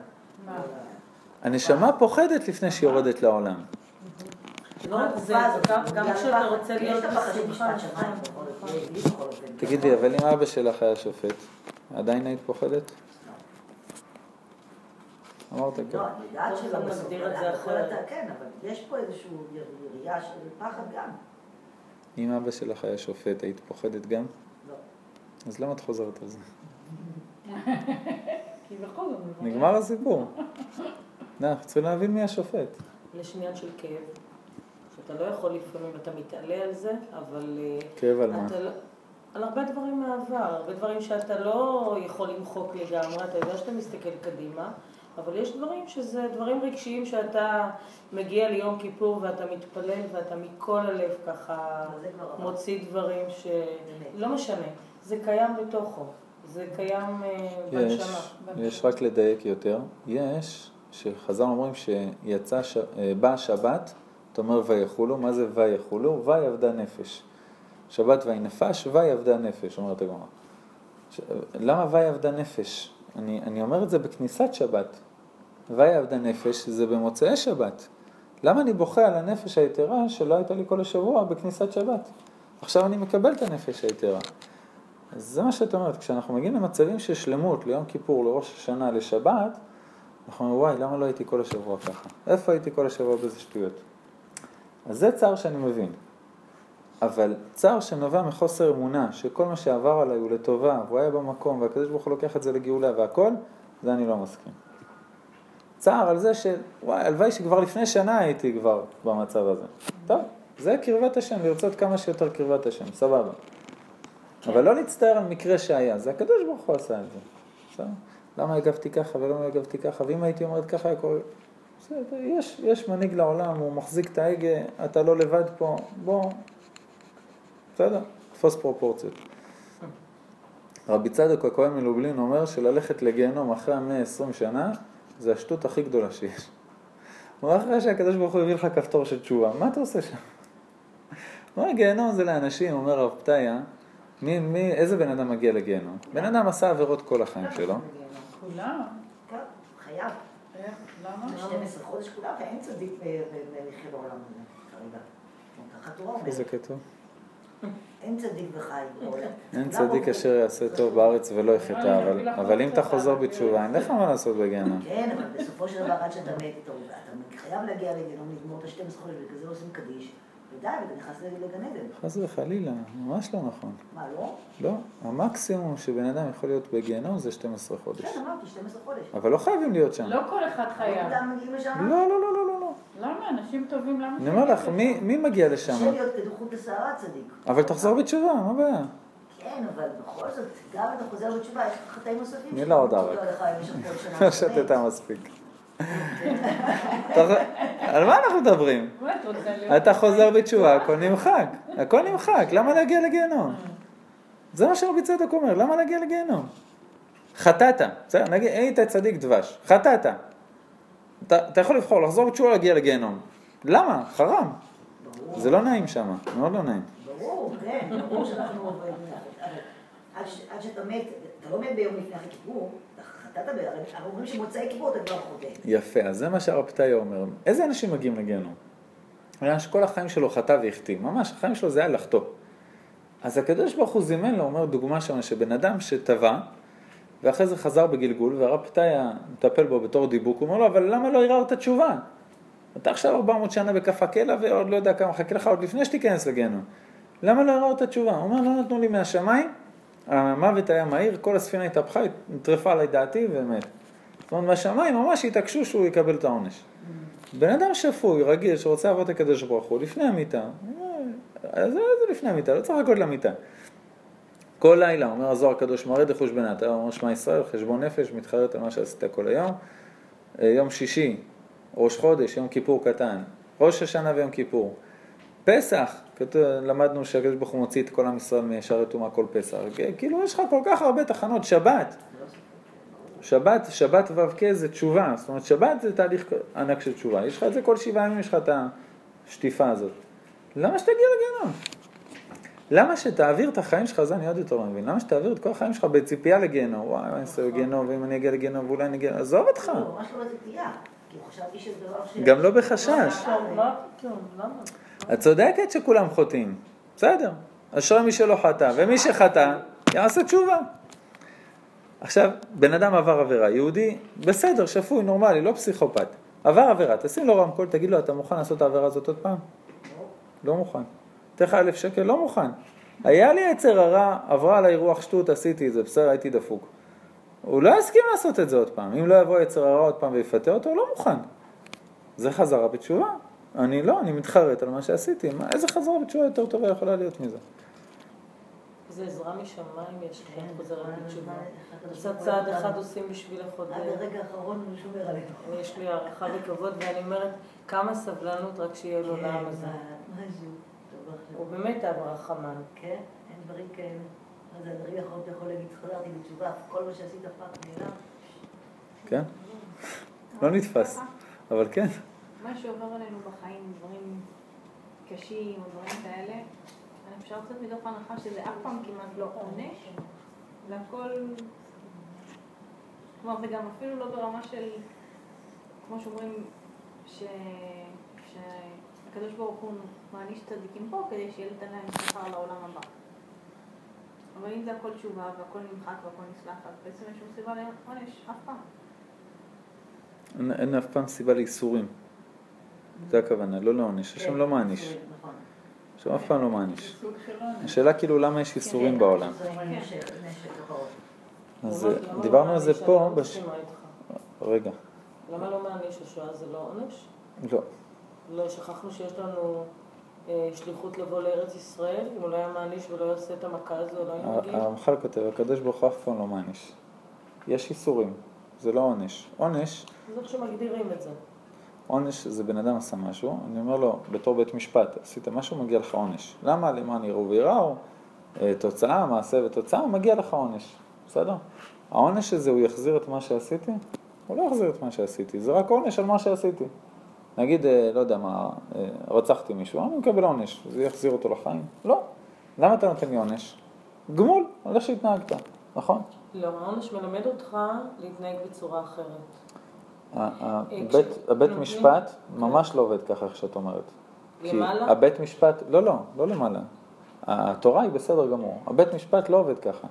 הנשמה פוחדת לפני שהיא יורדת לעולם. לא זה, להיות בשמחה. תגידי, אבל אם אבא שלך היה שופט, עדיין היית פוחדת? אמרת כן. לא, אני יודעת שלא בסוף, כן, אבל יש פה איזושהי ירייה של פחד גם. אם אבא שלך היה שופט, היית פוחדת גם? אז למה את חוזרת על זה? כי בכל זאת... נגמר הסיפור. אנחנו צריכים להבין מי השופט. יש עניין של כאב, שאתה לא יכול לפעמים, אתה מתעלה על זה, אבל... אה, כאב על מה? אתה לא- על הרבה דברים מהעבר, הרבה דברים שאתה לא יכול למחוק לגמרי, אתה יודע שאתה מסתכל קדימה, אבל יש דברים שזה דברים רגשיים שאתה מגיע ליום כיפור ואתה מתפלל ואתה מכל הלב ככה. מוציא דברים ש... לא משנה, זה קיים בתוכו, זה קיים אה, יש, בנשמה. יש רק לדייק יותר, יש, שחז"ל אומרים שיצא, ש... אה, באה שבת, אתה אומר ויחולו, מה זה ויחולו? ויי אבדה נפש. שבת ויהי נפש, ויהי אבדה נפש, אומרת הגמרא. ש... למה ויהי אבדה נפש? אני, אני אומר את זה בכניסת שבת. ויהי אבדה נפש זה במוצאי שבת. למה אני בוכה על הנפש היתרה שלא הייתה לי כל השבוע בכניסת שבת? עכשיו אני מקבל את הנפש היתרה. אז זה מה שאת אומרת, כשאנחנו מגיעים למצבים של שלמות, ליום כיפור, לראש השנה, לשבת, אנחנו אומרים, וואי, למה לא הייתי כל השבוע ככה? איפה הייתי כל השבוע באיזה שטויות? אז זה צער שאני מבין. אבל צער שנובע מחוסר אמונה, שכל מה שעבר עליי הוא לטובה, והוא היה במקום, והקדוש ברוך הוא לוקח את זה לגאולה והכל, זה אני לא מסכים. צער על זה ש... וואי, הלוואי שכבר לפני שנה הייתי כבר במצב הזה. טוב, זה קרבת השם, לרצות כמה שיותר קרבת השם, סבבה. אבל לא להצטער על מקרה שהיה, זה הקדוש ברוך הוא עשה את זה. בסדר? למה הגבתי ככה ולמה הגבתי ככה, ואם הייתי אומרת ככה קורה... בסדר, יש, יש מנהיג לעולם, הוא מחזיק את ההגה, אתה לא לבד פה, בוא, בסדר, תפוס פרופורציות. רבי צדוק הכהן מלובלין אומר שללכת לגיהנום אחרי המאה עשרים שנה זה השטות הכי גדולה שיש. הוא אחרי שהקדוש ברוך הוא הביא לך כפתור של תשובה, מה אתה עושה שם? הוא אומר גיהנום זה לאנשים, אומר רב פתיה, מי, מי, איזה בן אדם מגיע לגיהנום? בן אדם עשה עבירות כל החיים שלו, כולם? חייב. איך? למה? 12 חודש כולם, ואין צדיק ומחיה בעולם הזה כרגע. ככה תורה אומרת. איזה כתוב? אין צדיק וחי בעולם. אין צדיק. אשר יעשה טוב בארץ ולא יחטא, אבל, אם אתה חוזר בתשובה, אין לך מה לעשות בגיהנום. כן, אבל בסופו של דבר עד שאתה מת, אתה אתה חייב להגיע לגיהנום, לגמור את ה-12 חודש, בגלל זה עושים קדיש, ודי, ואתה נכנס לגן עדן. חס וחלילה, ממש לא נכון. מה, לא? לא, המקסימום שבן אדם יכול להיות בגיהנום זה 12 חודש. כן, אמרתי, 12 חודש. אבל לא חייבים להיות שם. לא כל אחד חייב. לא, לא, לא, לא, לא, לא. למה? אנשים טובים, למה? אני אומר לך, מי, מי מגיע לשם? קשה להיות כדוחוט לשערה צדיק. אבל תחזור בתשובה, מה הבעיה? כן, אבל בכל זאת, גם אם אתה חוזר בתשובה, יש לך חטאים נוספים. מי לא עוד ערק? לא שתתה מספיק. אתה- על מה אנחנו מדברים? אתה חוזר בתשובה, הכל נמחק. הכל נמחק, למה להגיע לגיהנום? זה מה שרבי צדוק אומר, למה להגיע לגיהנום? חטאת, בסדר, נגיד, היית צדיק דבש, חטאת. אתה, אתה יכול לבחור לחזור בתשובה להגיע לגיהנום. למה? חרם. ברור, זה לא נעים שם, מאוד לא נעים. ברור, כן, ברור שאנחנו עד שאתה מת, אתה לא מת ביום לפני אחרי כיפור, אומרים שמוצאי כיפור אתה כבר חוטא. יפה, אז זה מה שהרב פתאי אומר. איזה אנשים מגיעים לגיהנום? אדם שכל החיים שלו חטא והחטיא, ממש, החיים שלו זה היה לחטוא. אז הקדוש ברוך הוא זימן לו, אומר דוגמה שם, שבן אדם שטבע, ואחרי זה חזר בגלגול, והרב פתאיה מטפל בו בתור דיבוק, הוא אומר לו, אבל למה לא ערערת תשובה? אתה עכשיו 400 שנה בכף הקלע, ועוד לא יודע כמה מחכה לך, עוד לפני שתיכנס לגיהנום. למה לא ערערת תשובה? הוא אומר, לא נתנו לי מהשמיים, המוות היה מהיר, כל הספינה התהפכה, נטרפה עליי דעתי ומת. זאת אומרת, מהשמיים ממש התעקשו שהוא יקבל את העונש. בן אדם שפוי, רגיל, שרוצה לעבוד את הקדוש ברוך הוא, לפני המיטה, אה, זה, זה לפני המיטה, לא צריך לחכות למיטה. כל לילה, אומר הזוהר הקדוש, מראה דחוש בנת, אומר שמע ישראל, חשבון נפש, מתחרט על מה שעשית כל היום. אה, יום שישי, ראש חודש, יום כיפור קטן, ראש השנה ויום כיפור. פסח, למדנו שהקדוש ברוך הוא מוציא את כל עם ישראל מישר טומאה כל פסח. כאילו יש לך כל כך הרבה תחנות, שבת. שבת, שבת ו"ק זה תשובה, זאת אומרת שבת זה תהליך ענק של תשובה, יש לך את זה כל שבעה ימים, יש לך את השטיפה הזאת. למה שתגיע לגיהנום? למה שתעביר את החיים שלך, זה אני עוד יותר לא מבין, למה שתעביר את כל החיים שלך בציפייה לגיהנום? וואי, אני אעשה לגיהנום, ואם אני אגיע לגיהנום ואולי אני אגיע, עזוב אותך. לא, ממש לא בציפייה. כי חשבתי שזה דבר ש... גם לא בחשש. את צודקת שכולם חוטאים, בסדר. אשרי מי שלא חטא, ומי שחטא, יעשה תשובה. עכשיו, בן אדם עבר עבירה, יהודי, בסדר, שפוי, נורמלי, לא פסיכופת. עבר עבירה, תשים לו רמקול, תגיד לו, אתה מוכן לעשות את העבירה הזאת עוד פעם? לא מוכן. אתן לך אלף שקל, לא מוכן. היה לי יצר הרע, עברה עליי רוח שטות, עשיתי את זה, בסדר, הייתי דפוק. הוא לא יסכים לעשות את זה עוד פעם. אם לא יבוא יצר הרע עוד פעם ויפתה אותו, הוא לא מוכן. זה חזרה בתשובה. אני לא, אני מתחרט על מה שעשיתי. מה, איזה חזרה בתשובה יותר טובה יכולה להיות מזה? זה עזרה משמיים יש לך, חוזרת בתשובה. עושה צעד אחד עושים בשביל החודר. עד הרגע האחרון הוא שומר עלינו. יש לי הערכה וכבוד, ואני אומרת, כמה סבלנות רק שיהיה לו לעם הזה. כן. טוב, עכשיו. הוא באמת אב רחמן. כן, אין דברים כאלה. אז על דברים אחרות אתה יכול להגיד, חזרתי בתשובה, כל מה שעשית פעם נעלם. כן? לא נתפס, אבל כן. מה שעובר עלינו בחיים, דברים קשים או דברים כאלה, אפשר לצאת מתוך הנחה שזה אף פעם כמעט לא עונש, והכל, כלומר זה גם אפילו לא ברמה של, כמו שאומרים, ש... שהקדוש ברוך הוא מעניש צדיקים פה כדי שיהיה לתת להם שכר לעולם הבא. אבל אם זה הכל תשובה והכל נמחק והכל נסלח, אז בעצם אין שום סיבה לעונש, אף פעם. אין, אין אף פעם סיבה לאיסורים. זה הכוונה, לא לעונש. השם לא מעניש. נכון. השם אף פעם לא מעניש. השאלה כאילו למה יש איסורים כן, בעולם. אז למה- אה, למה דיברנו לא על זה? פה, לא. רגע, למה לא מעניש השואה זה לא עונש? לא. לא שכחנו שיש לנו אה, שליחות לבוא לארץ ישראל, אם הוא לא היה מעניש ולא יעשה את המכה הזו, לא היינו מגיעים. הרמח"ל כותב, הקדוש ברוך הוא אף פעם לא מעניש. יש איסורים, זה לא עונש. עונש, זה איך שמגדירים את זה. עונש זה בן אדם עשה משהו, אני אומר לו, בתור בית משפט, עשית משהו, מגיע לך עונש. למה? למען יראו וייראו, אה, תוצאה, מעשה ותוצאה, מגיע לך עונש, בסדר? העונש הזה, הוא יחזיר את מה שעשיתי? הוא לא יחזיר את מה שעשיתי, זה רק עונש על מה שעשיתי. נגיד, אה, לא יודע מה, אה, רצחתי מישהו, אני מקבל עונש, זה יחזיר אותו לחיים? לא. למה אתה נותן לי עונש? גמול, על איך שהתנהגת, נכון? לא, העונש מלמד אותך להתנהג בצורה אחרת. הבית נותנים- משפט ממש לא עובד ככה איך שאת אומרת. למעלה? הבית משפט, לא, לא, לא למעלה. התורה היא בסדר גמור. הבית משפט לא עובד ככה.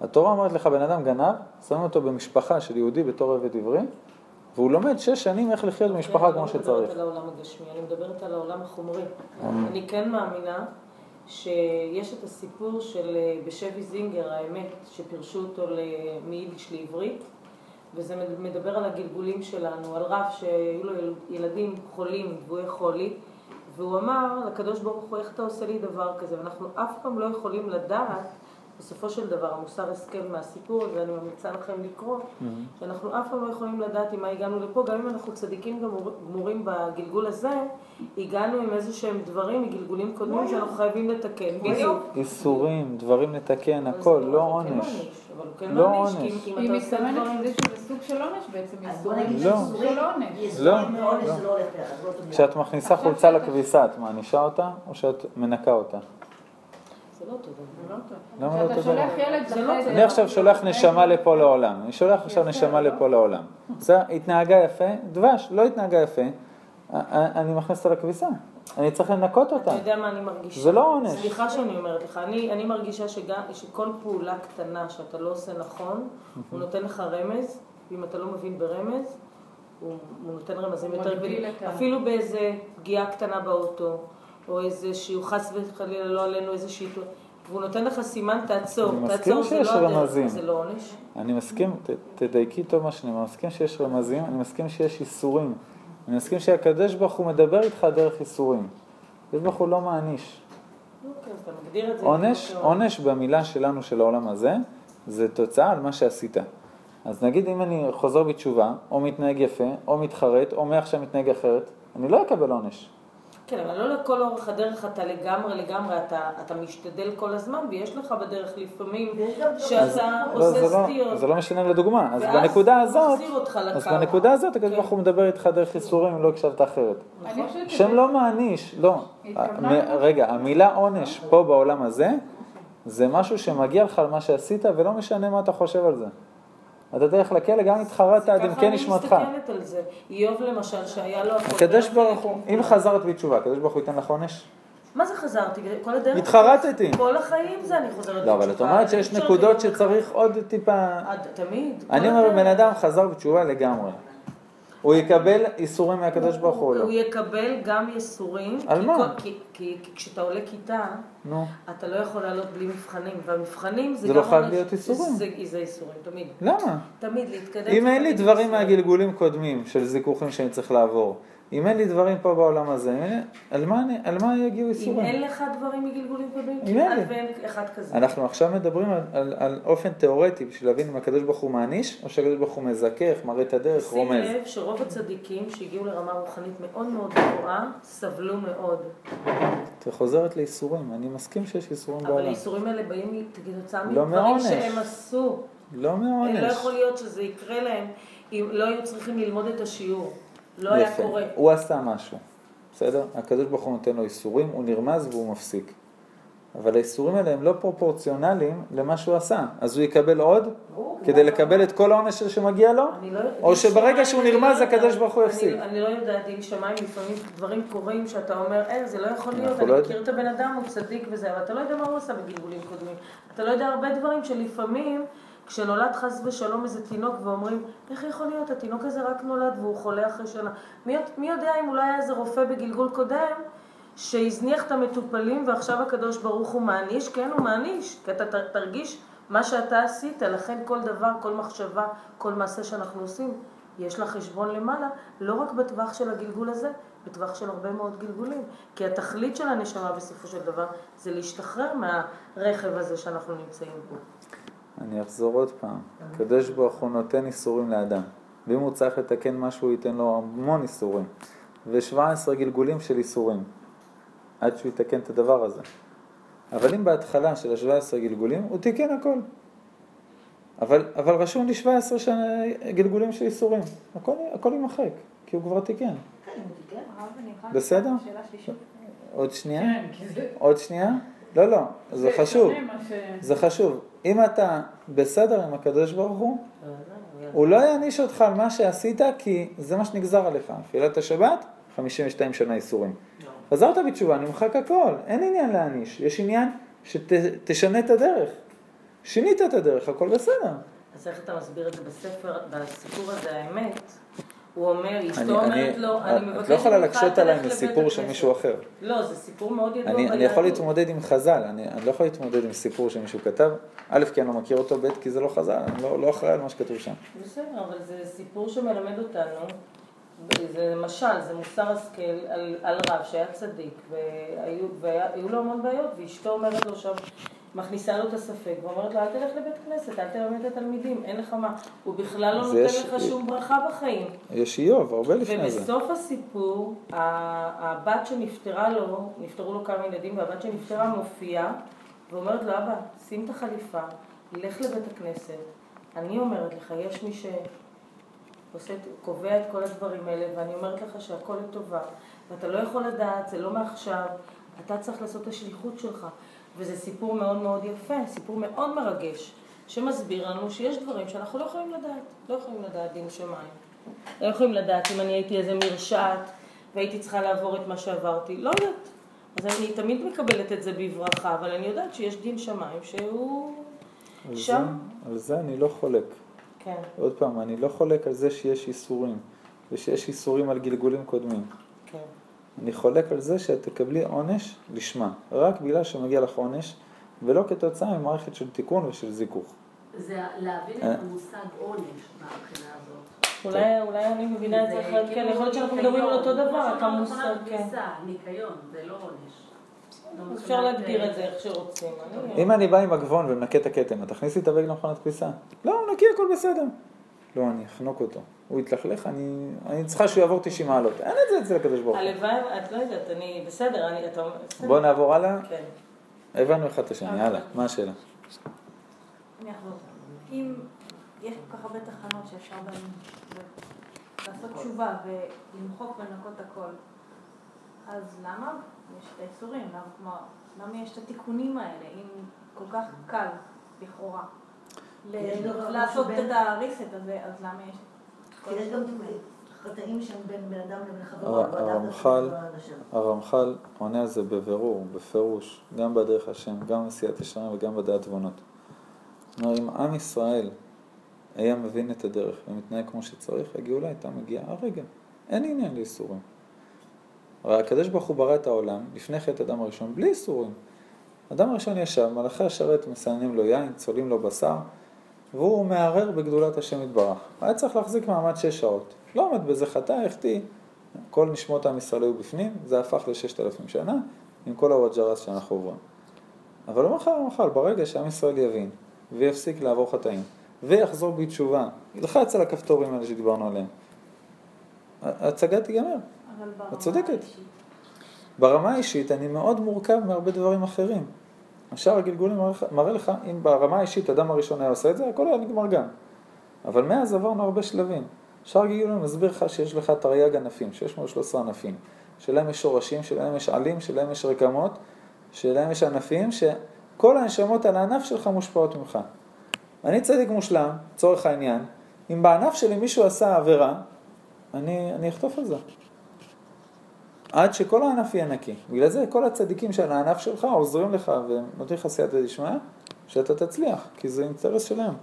התורה אומרת לך, בן אדם גנב, שמים אותו במשפחה של יהודי בתור עבד עברי, והוא לומד שש שנים איך לחיות במשפחה כמו אני לא שצריך. מדברת על העולם הגשמי, אני מדברת על העולם החומרי. אני כן מאמינה שיש את הסיפור של אה, בשבי זינגר, האמת, שפירשו אותו מיידיש לעברית, וזה מד- מדבר על הגלגולים שלנו, על רב שהיו לו יל- ילדים חולים, דבויי חולי, והוא אמר לקדוש ברוך הוא, איך אתה עושה לי דבר כזה? ואנחנו אף פעם לא יכולים לדעת, בסופו של דבר, המוסר השכל מהסיפור הזה, אני ממליצה לכם לקרוא, שאנחנו אף פעם לא יכולים לדעת עם מה הגענו לפה, גם אם אנחנו צדיקים גמור, גמורים בגלגול הזה, הגענו עם איזה שהם דברים מגלגולים קודמים שאנחנו חייבים לתקן. בדיוק. איסורים, דברים לתקן, הכל, לא כן עונש. אבל הוא כן לא מעניש, כי עונש. אם- היא אתה עושה מתכוונת דברים... לזה שזה סוג של עונש בעצם, אז בוא איסורים נגיד זה לא. סוג של עונש. לא, לא. לא לא. כשאת מכניסה חולצה לכביסה, את מענישה אותה, או שאת מנקה אותה? זה לא לא טוב. למה לא לא לחדר... אני עכשיו שולח נשמה לפה לעולם, אני שולח עכשיו נשמה לא? לפה לעולם. זה התנהגה יפה, דבש, לא התנהגה יפה, אני מכניס אותה לכביסה, אני צריך לנקות אותה. אתה יודע מה אני מרגישה? זה לא עונש. סליחה שאני אומרת לך, אני, אני מרגישה שגם, שכל פעולה קטנה שאתה לא עושה נכון, הוא נותן לך רמז, ואם אתה לא מבין ברמז, הוא, הוא נותן רמזים יותר גדולים. אפילו באיזה פגיעה קטנה באוטו, או איזה שהוא חס וחלילה לא עלינו איזושהי... והוא נותן לך סימן, תעצור, תעצור, זה שיש לא רמזים. זה לא עונש. אני מסכים, ת, תדייקי טוב מה שאני אומר, אני מסכים שיש רמזים, אני מסכים שיש איסורים. אני מסכים שהקדוש ברוך הוא מדבר איתך דרך איסורים. הקדוש ברוך הוא לא מעניש. אוקיי. עונש, עונש במילה שלנו של העולם הזה, זה תוצאה על מה שעשית. אז נגיד אם אני חוזר בתשובה, או מתנהג יפה, או מתחרט, או מעכשיו מתנהג אחרת, אני לא אקבל עונש. כן, אבל לא לכל אורך הדרך אתה לגמרי לגמרי, אתה, אתה משתדל כל הזמן, ויש לך בדרך לפעמים שאתה לא, זה עושה לא, סטיות. זה לא משנה לדוגמה. אז בנקודה הזאת, אז. בנקודה הזאת הקדוש כן. ברוך הוא מדבר איתך דרך איסורים אם לא הקשבת אחרת. שם לא מעניש, לא. רגע, המילה עונש פה בעולם הזה, זה משהו שמגיע לך על מה שעשית ולא משנה מה אתה חושב על זה. אתה תלך לכלא גם אם התחרטת עד עמקי נשמתך. ככה אני מסתכלת על זה. איוב למשל, שהיה לו... הקדוש ברוך הוא, אם חזרת בתשובה, הקדוש ברוך הוא ייתן לך עונש? מה זה חזרתי? כל הדרך... התחרטתי. כל החיים זה אני חוזרת לא, אבל את בתשובה. אומרת שיש נקודות שצריך עוד טיפה... תמיד. אני אומר. בן אדם חזר בתשובה לגמרי. הוא יקבל איסורים מהקדוש ברוך הוא לא? הוא יקבל גם ייסורים. על כי מה? כל- כי- כי כי כשאתה עולה כיתה, נו, אתה לא יכול לעלות בלי מבחנים, והמבחנים זה זה גם... לא חייב להיות איסורים. זה- זה איסורים, תמיד. למה? תמיד להתקדם. אם אין לי דברים. מהגלגולים קודמים של זיכוכים שאני צריך לעבור, אם אין לי דברים פה בעולם הזה, אם על מה על מה יגיעו אם איסורים? אין לך דברים מגלגולים קודמים, אם כמעט. ואין אחד כזה. אנחנו עכשיו מדברים על, על, על אופן תיאורטי בשביל להבין אם הקדוש ברוך הוא מעניש, או שהקדוש ברוך הוא מזכך, מראה את הדרך, שים רומז. לב שרוב הצדיקים שהגיעו לרמה רוחנית מאוד מאוד גבוהה, סבלו מאוד. את חוזרת לאיסורים, אני מסכים שיש איסורים אבל בעולם. האיסורים האלה באים כתוצאה לא מדברים מעונש. שהם עשו. לא מעונש. לא יכול להיות שזה יקרה להם אם לא היו צריכים ללמוד את השיעור. לא היה יפה. קורה. הוא עשה משהו, בסדר? הקדוש ברוך הוא נותן לו איסורים, הוא נרמז והוא מפסיק. אבל האיסורים האלה הם לא פרופורציונליים למה שהוא עשה. אז הוא יקבל עוד ברור, כדי לקבל את כל העונש שמגיע לו? לא- או שברגע שהוא לא נרמז, יודעת. הקדוש ברוך הוא יפסיק. אני לא יודעת, עם שמיים לפעמים דברים קורים שאתה אומר, אין, זה לא יכול להיות, אני לא מכיר את הבן אדם, הוא צדיק וזה, אבל אתה לא יודע מה הוא עשה בגלגולים קודמים. אתה לא יודע הרבה דברים שלפעמים, כשנולד חס ושלום איזה תינוק ואומרים, איך יכול להיות, התינוק הזה רק נולד והוא חולה אחרי שנה. מי, מי יודע אם אולי היה איזה רופא בגלגול קודם, שהזניח את המטופלים ועכשיו הקדוש ברוך הוא מעניש, כן הוא מעניש, כי אתה תרגיש מה שאתה עשית, לכן כל דבר, כל מחשבה, כל מעשה שאנחנו עושים, יש לה חשבון למעלה, לא רק בטווח של הגלגול הזה, בטווח של הרבה מאוד גלגולים. כי התכלית של הנשמה בסופו של דבר זה להשתחרר מהרכב הזה שאנחנו נמצאים בו. אני אחזור עוד פעם. הקדוש ברוך הוא נותן איסורים לאדם. ואם הוא צריך לתקן משהו, הוא ייתן לו המון איסורים. ו-17 גלגולים של איסורים. עד שהוא יתקן את הדבר הזה. אבל אם בהתחלה של ה-17 גלגולים, הוא תיקן הכל. אבל, אבל רשום לי 17 שנה, גלגולים של איסורים. הכל, הכל יימחק, כי הוא כבר תיקן. כן, בסדר? עוד שנייה? כן. עוד שנייה? לא, לא, זה חשוב. זה חשוב. אם אתה בסדר עם הקדוש ברוך הוא, הוא לא יעניש אותך על מה שעשית, כי זה מה שנגזר עליך. נפילת השבת, 52 שנה איסורים. חזרת בתשובה, נמחק הכל, אין עניין להעניש. יש עניין שתשנה את הדרך. שינית את הדרך, הכל בסדר. אז איך אתה מסביר את זה בספר, בסיפור הזה, האמת, הוא אומר, אשתו אומרת אני- לו, אני את מבקשת לא יכולה להקשות עליי לבית מסיפור של הכנסת." מישהו אחר. לא, זה סיפור מאוד ידוע אני, אני יכול. להתמודד עם חז"ל, אני, לא יכול להתמודד עם סיפור שמישהו כתב, א', כי אני לא מכיר אותו, ב', כי זה לא חז"ל, אני לא, לא אחראי על מה שכתוב שם. בסדר, אבל זה סיפור שמלמד אותנו, זה משל, זה מוסר השכל על, רב שהיה צדיק, והיו לו המון בעיות, ואשתו אומרת לו שם, מכניסה לו את הספק, ואומרת לו, אל תלך לבית כנסת, אל תלמד את התלמידים, אין לך מה, הוא בכלל לא נותן יש- לך שום ברכה בחיים. יש איוב, הרבה לפני זה. ובסוף הסיפור, הבת שנפטרה לו, נפטרו לו כמה ילדים, והבת שנפטרה מופיעה, ואומרת לו, אבא, שים את החליפה, לך לבית הכנסת. אני אומרת לך, יש מי שעושה, קובע את כל הדברים האלה, ואני אומרת לך שהכל לטובה, ואתה לא יכול לדעת, זה לא מעכשיו, אתה צריך לעשות את השליחות שלך. וזה סיפור מאוד מאוד יפה, סיפור מאוד מרגש, שמסביר לנו שיש דברים שאנחנו לא יכולים לדעת, לא יכולים לדעת דין שמיים. לא יכולים לדעת אם אני הייתי איזה מרשעת והייתי צריכה לעבור את מה שעברתי, לא יודעת. אז אני תמיד מקבלת את זה בברכה, אבל אני יודעת שיש דין שמיים שהוא על שם. זה, על זה אני לא חולק. כן, עוד פעם, אני לא חולק על זה שיש איסורים, ושיש איסורים על גלגולים קודמים. אני חולק על זה שאת תקבלי עונש לשמה, רק בגלל שמגיע לך עונש, ולא כתוצאה ממערכת של תיקון ושל זיכוך. זה להבין אה. את המושג עונש מהבחינה הזאת. אולי, אולי אני מבינה את זה אחרת, כן, יכול להיות שאנחנו מדברים על אותו דבר, אתה מושג, כן. ניקיון, זה לא עונש. לא אפשר להגדיר אה, את זה איך שרוצים. אם אני בא עם מגבון ומנקה את הכתם, את תכניסי את הבגד למכונת כביסה? לא, נקי, הכל בסדר. לא, אני אחנוק אותו. הוא יתלכלך, אני, אני צריכה שהוא יעבור 90 מעלות. אין את זה אצל הקדוש ברוך הוא. הלוואי, את לא יודעת, אני, בסדר, אני, אתה בסדר. בואו נעבור הלאה. כן. הבנו אחד את השני, יאללה, מה השאלה? אני אחזור. אם יש כל כך הרבה תחנות שאפשר בהן לעשות תשובה ולמחוק ולנקות הכל, אז למה יש את האיסורים? למה, יש את התיקונים האלה, אם כל כך קל, לכאורה, לעשות את הריסט הזה, אז למה יש את כל כי יש גם? חטאים שהם בין בן אדם לבין חברו. והדרת הרמח"ל- פני האנשים. הרמח"ל עונה על זה בבירור, בפירוש, גם בדרך השם, גם בעשיית ישרים וגם בדעת עוונות. כלומר, אם עם ישראל היה מבין את הדרך ומתנהג כמו שצריך, הגאולה הייתה מגיעה הרגע. אין עניין לאיסורים. הרי הקדוש ברוך הוא ברא את העולם, לפני חטא אדם הראשון, בלי איסורים. אדם הראשון ישב, מלאכי השרת מסננים לו יין, צולים לו בשר, והוא מערער בגדולת השם יתברך. היה צריך להחזיק מעמד שש שעות. לא עמד בזה חטא, החטיא. כל נשמות עם ישראל היו בפנים, זה הפך לששת אלפים שנה, עם כל הוואג'רס שאנחנו עוברים. אבל הוא מחר מחר, ברגע שעם ישראל יבין, ויפסיק לעבור חטאים, ויחזור בתשובה, ילחץ על הכפתורים האלה שדיברנו עליהם, ההצגה תיגמר. אבל ברמה את צודקת. האישית. ברמה האישית אני מאוד מורכב מהרבה דברים אחרים. השאר הגלגולים מראה מראה לך, אם ברמה האישית אדם הראשון היה עושה את זה, הכל היה נגמר גם. אבל מאז עברנו הרבה שלבים. שאר הגלגולים מסביר לך שיש לך תרי"ג ענפים, 613 ענפים, שלהם יש שורשים, שלהם יש עלים, שלהם יש רקמות, שלהם יש ענפים, שכל הנשמות על הענף שלך מושפעות ממך. אני צדיק מושלם, לצורך העניין, אם בענף שלי מישהו עשה עבירה, אני, אני אחטוף על זה. עד שכל הענף יהיה נקי. בגלל זה כל הצדיקים של הענף שלך עוזרים לך ונותנים לך סייעתא דשמיא, שאתה תצליח, כי זה אינטרס שלהם.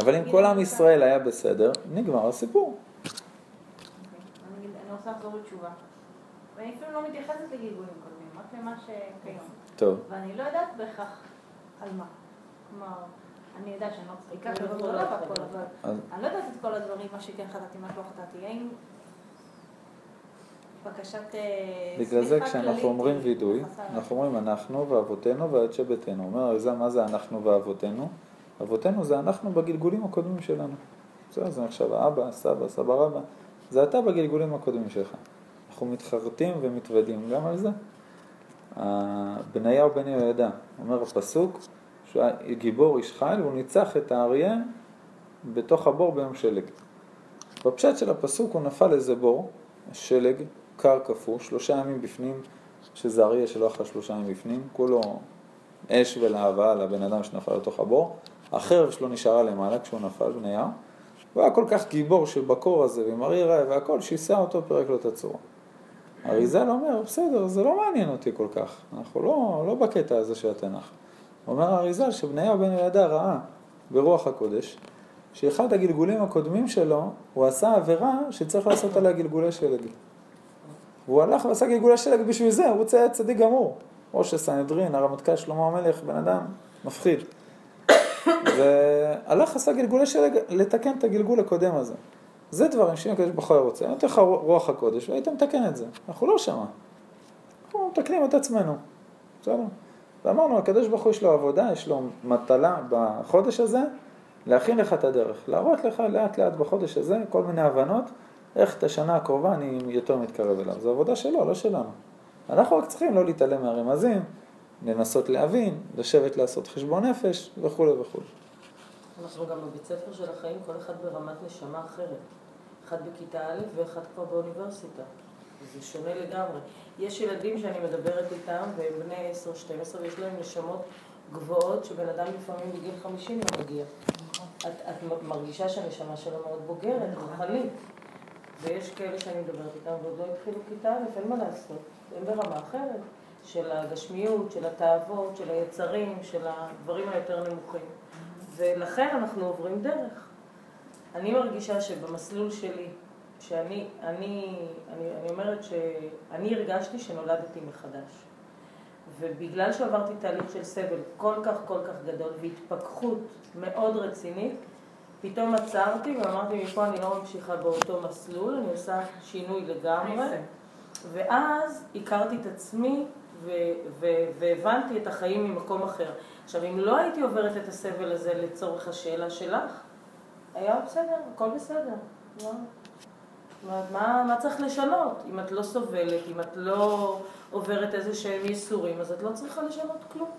אבל אם כל עם ישראל היה בסדר, נגמר הסיפור. אני רוצה לחזור בתשובה. ואני אפילו לא מתייחסת לגלגולים קודמים, רק למה שכיום. טוב, ואני לא יודעת בהכרח על מה. כלומר, אני יודעת שאני לא צריכה לא אבל אני לא יודעת את כל הדברים, מה שכן חטאתי, מה שלא חטאתי. האם בקשת אה, בגלל זה כשאנחנו אומרים וידוי? אנחנו אומרים אנחנו ואבותינו ועד שביתנו. אומר אריזה, מה זה אנחנו ואבותינו? אבותינו זה אנחנו בגלגולים הקודמים שלנו. בסדר, זה עכשיו האבא, הסבא, סבא רבא. זה אתה בגלגולים הקודמים שלך. אנחנו מתחרטים ומתוודים גם על זה. בניהו בן יהוידע, אומר הפסוק, שהוא היה גיבור איש חיל והוא ניצח את האריה בתוך הבור ביום שלג. בפשט של הפסוק הוא נפל איזה בור, שלג, קר קפוא, שלושה ימים בפנים, שזה אריה שלא אכל שלושה ימים בפנים, כולו אש ולהבה על הבן אדם שנפל לתוך הבור, החרב שלו נשארה למעלה כשהוא נפל, בניהו, הוא היה כל כך גיבור שבקור הזה ועם אריה רעב והכל, שיסע אותו, פירק לו את הצורה. אריזל אומר, בסדר, זה לא מעניין אותי כל כך, אנחנו לא, לא בקטע הזה של התנ"ך. אומר אריזל שבניהו בן יהודה ראה ברוח הקודש שאחד הגלגולים הקודמים שלו, הוא עשה עבירה שצריך לעשות עליה גלגולי שלג. והוא הלך ועשה גלגולי שלג בשביל זה, הוא רוצה להיות צדיק גמור. ראש הסנהדרין, הרמטכ"ל שלמה המלך, בן אדם מפחיד. והלך עשה גלגולי שלג לתקן את הגלגול הקודם הזה. זה דברים שאם הקדוש ברוך הוא היה רוצה, היה נותן לך רוח הקודש והיית מתקן את זה. אנחנו לא שמה. אנחנו מתקנים את עצמנו. בסדר? ואמרנו, הקדוש ברוך הוא יש לו עבודה, יש לו מטלה בחודש הזה, להכין לך את הדרך. להראות לך לאט לאט בחודש הזה כל מיני הבנות, איך את השנה הקרובה אני יותר מתקרב אליו. זו עבודה שלו, לא שלנו. אנחנו רק צריכים לא להתעלם מהרמזים, לנסות להבין, לשבת לעשות חשבון נפש וכולי וכולי. אנחנו גם בבית ספר של החיים, כל אחד ברמת נשמה אחרת. אחד בכיתה א' ואחד כבר באוניברסיטה. זה שונה לגמרי. יש ילדים שאני מדברת איתם, והם בני 10-12, ויש להם נשמות גבוהות, שבן אדם לפעמים בגיל 50 לא מגיע. את, את מרגישה שהנשמה שלו מאוד בוגרת, רוחנית. ויש כאלה שאני מדברת איתם ועוד לא התחילו כיתה א', אין מה לעשות. הם ברמה אחרת, של הגשמיות, של התאוות, של היצרים, של הדברים היותר נמוכים. ולכן אנחנו עוברים דרך. אני מרגישה שבמסלול שלי, שאני, אני, אני, אני אומרת שאני הרגשתי שנולדתי מחדש. ובגלל שעברתי תהליך של סבל כל כך כל כך גדול והתפכחות מאוד רצינית, פתאום עצרתי ואמרתי, מפה אני לא ממשיכה באותו מסלול, אני עושה שינוי לגמרי. ואז הכרתי את עצמי ו- ו- והבנתי את החיים ממקום אחר. עכשיו, אם לא הייתי עוברת את הסבל הזה לצורך השאלה שלך, היה בסדר, הכל בסדר. לא. מה, מה צריך לשנות? אם את לא סובלת, אם את לא עוברת איזה שהם ייסורים, אז את לא צריכה לשנות כלום.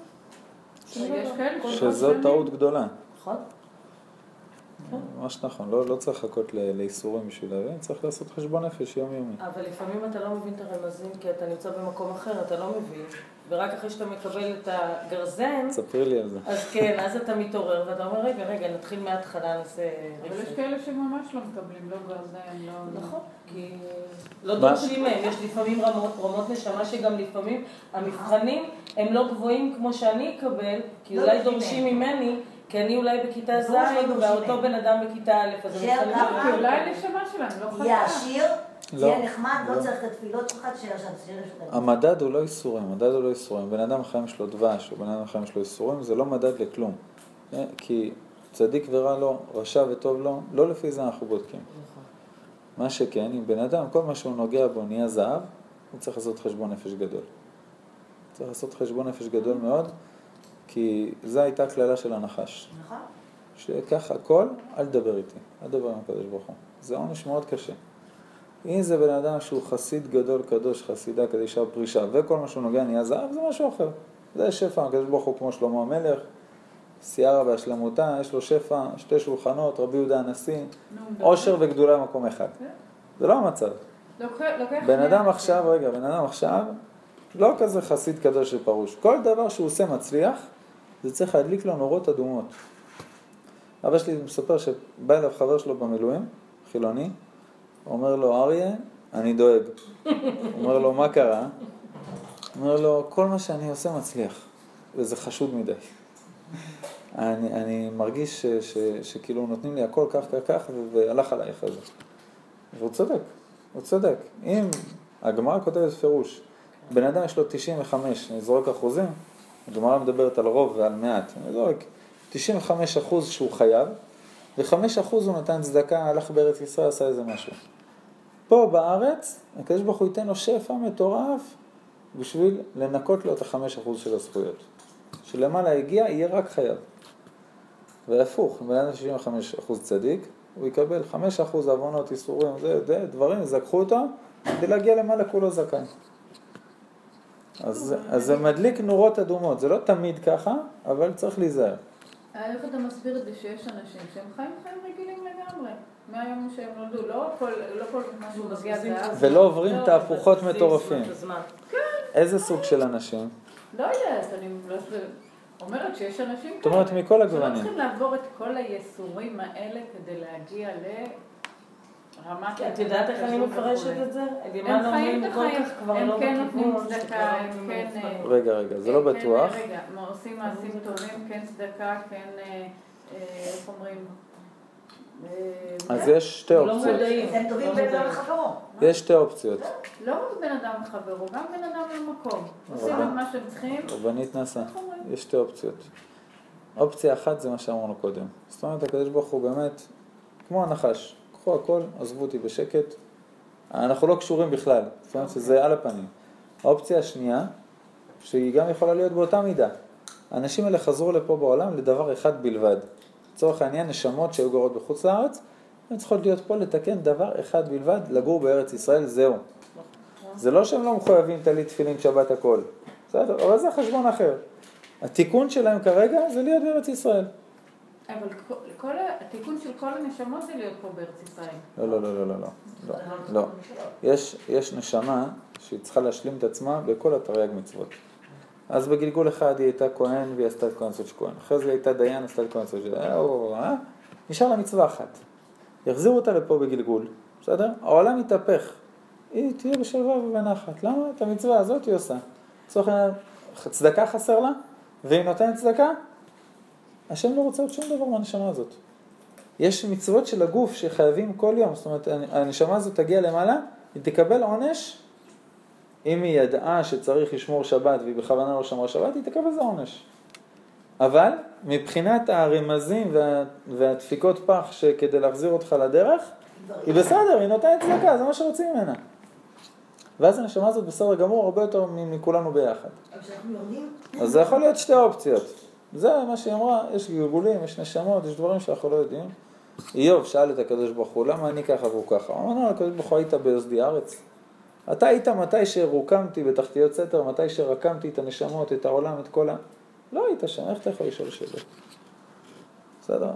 שזו טעות גדולה. נכון. ממש נכון, לא, לא צריך לחכות לייסורים בשביל להבין, צריך לעשות חשבון נפש יומיומי. אבל לפעמים אתה לא מבין את הרמזים כי אתה נמצא במקום אחר, אתה לא מבין. ורק אחרי שאתה מקבל את הגרזן, ספרי לי על זה. אז כן, אז אתה מתעורר ואתה אומר, רגע, רגע, נתחיל מההתחלה, נעשה... אבל יש כאלה שממש לא מקבלים, לא גרזן, לא... נכון, כי לא דורשים מהם, יש לפעמים רמות, רמות נשמה שגם לפעמים המבחנים הם לא גבוהים כמו שאני אקבל, כי לא אולי דורשים ממני, כי אני אולי בכיתה ז' ואותו. בן אדם בכיתה א', אז. שלו- כי אולי הנשמה שלנו לא חזקה. תהיה עשיר, לא. תהיה נחמד, לא. לא צריך את התפילות שלך, תשאיר שם, תשאיר שם. המדד הוא לא איסורים, המדד הוא לא איסורים. בן אדם החיים שלו דבש, או בן אדם החיים שלו איסורים, זה לא מדד לכלום. אה, כי צדיק ורע לו, רשע וטוב לו, לא לפי זה אנחנו בודקים. נכון. מה שכן, אם בן אדם, כל מה שהוא נוגע בו נהיה זהב, הוא צריך לעשות חשבון נפש גדול. צריך לעשות חשבון נפש גדול מאוד, כי זו הייתה קללה של הנחש. נכון? שככה הכל, אל תדבר איתי, אל תדבר עם הקדוש ברוך הוא. זה עונש מאוד קשה. אם זה בן אדם שהוא חסיד גדול, קדוש, חסידה, קדישה, פרישה, וכל מה שהוא נוגע נהיה זהב, זה משהו אחר. זה שפע, הקדוש ברוך הוא כמו שלמה המלך, סיירה בהשלמותה, יש לו שפע, שתי שולחנות, רבי יהודה הנשיא, עושר וגדולה במקום אחד. כן. זה לא המצב. בן. אדם עכשיו, רגע, בן אדם עכשיו, לא כזה חסיד קדוש ופרוש. כל דבר שהוא עושה מצליח, זה צריך להדליק לו נורות אדומות. אבא שלי מספר שבא אליו חבר שלו במילואים, חילוני, אומר לו, אריה, אני דואג. אומר לו, מה קרה? אומר לו, כל מה שאני עושה מצליח, וזה חשוד מדי. אני, אני מרגיש ש, ש, שכאילו נותנים לי הכל כך כך כך, והלך עליי אחרי זה. והוא צודק, הוא צודק. אם הגמרא כותבת פירוש, בן אדם יש לו 95, אני זורק אחוזים, הגמרא מדברת על רוב ועל מעט, אני זורק 95 אחוז שהוא חייב, ו-5 אחוז הוא נתן צדקה, הלך בארץ ישראל, עשה איזה משהו. פה בארץ, הקדוש ברוך הוא ייתן לו שפע מטורף בשביל לנקות לו את החמש אחוז של הזכויות. שלמעלה הגיע, יהיה רק חייב. והפוך, אם בן אדם 65 אחוז צדיק, הוא יקבל 5 אחוז עוונות, איסורים, זה, זה, דברים, זכחו אותו, כדי להגיע למעלה כולו זכאי. אז, אז זה מדליק נורות אדומות, זה לא תמיד ככה, אבל צריך להיזהר. איך אתה מסביר את זה שיש אנשים שהם חיים חיים רגילים לגמרי, מהיום שהם נולדו, לא כל, לא כל משהו מגיע זהב. ולא עוברים לא, תהפוכות מטורפים. הזמן. איזה סוג של אנשים? לא יודעת, אני לא אומרת שיש אנשים זאת אומרת, מכל שלא הגוונים. צריכים לעבור את כל הייסורים האלה כדי להגיע לרמת... את יודעת איך אני מפרשת את זה? הם חיים את החיים, הם לא כן נותנים צדקה, הם כן... מפרק. אה, רגע, רגע, זה לא כן, בטוח. רגע, עושים מעשים טובים, כן צדקה, כן, אה, אה, איך אומרים, אז יש שתי לא אופציות. הם טובים לא בין אדם. לחברו. יש שתי אופציות. לא רק בן אדם לחברו, גם בן אדם למקום. עושים את מה שהם צריכים. רבנית נסה? יש שתי אופציות. אופציה אחת זה מה שאמרנו קודם. זאת אומרת, הקדוש ברוך הוא באמת, כמו הנחש, קחו הכל, עזבו אותי בשקט. אנחנו לא קשורים בכלל, זאת אומרת שזה על הפנים. האופציה השנייה, שהיא גם יכולה להיות באותה מידה. האנשים האלה חזרו לפה בעולם לדבר אחד בלבד. לצורך העניין, נשמות שהיו גרות בחוץ לארץ, הן צריכות להיות פה לתקן דבר אחד בלבד, לגור בארץ ישראל, זהו. זה לא שהם לא מחויבים טלית, תפילין, שבת, הכל. בסדר, אבל זה חשבון אחר. התיקון שלהם כרגע זה להיות בארץ ישראל. אבל כל- כל התיקון של כל הנשמות זה להיות פה בארץ ישראל. לא, לא, לא, לא, לא, לא. לא, לא. יש, יש נשמה שהיא צריכה להשלים את עצמה בכל התרי"ג מצוות. אז בגלגול אחד היא הייתה כהן והיא עשתה את כהן של כהן. אחרי זה היא הייתה דיין, עשתה את כהן של אה, או, אה? נשאר לה מצווה אחת. יחזירו אותה לפה בגלגול, בסדר? העולם יתהפך. היא תהיה בשלווה ובנחת. למה? את המצווה הזאת היא עושה. לצורך העניין, צדקה חסר לה, והיא נותנת צדקה, השם לא רוצה עוד שום דבר מהנשמה הזאת. יש מצוות של הגוף שחייבים כל יום, זאת אומרת, הנשמה הזאת תגיע למעלה, היא תקבל עונש, אם היא ידעה שצריך לשמור שבת והיא בכוונה לא שמרה שבת, היא תקבל זה עונש. אבל מבחינת הרמזים וה, והדפיקות פח שכדי להחזיר אותך לדרך, היא בסדר, היא נותנת צדקה, זה מה שרוצים ממנה. ואז הנשמה הזאת בסדר גמור הרבה יותר מכולנו ביחד. אז זה יכול להיות שתי אופציות. זה מה שהיא אמרה, יש גלגולים, יש נשמות, יש דברים שאנחנו לא יודעים. איוב שאל את הקדוש ברוך הוא, למה אני ככה והוא ככה? הוא אמר לו, הקדוש ברוך הוא היית ביוסדי ארץ? אתה היית מתי שרוקמתי בתחתיות סתר, מתי שרקמתי את הנשמות, את העולם, את כל ה... לא היית שם, איך אתה יכול לשאול שאלות? בסדר?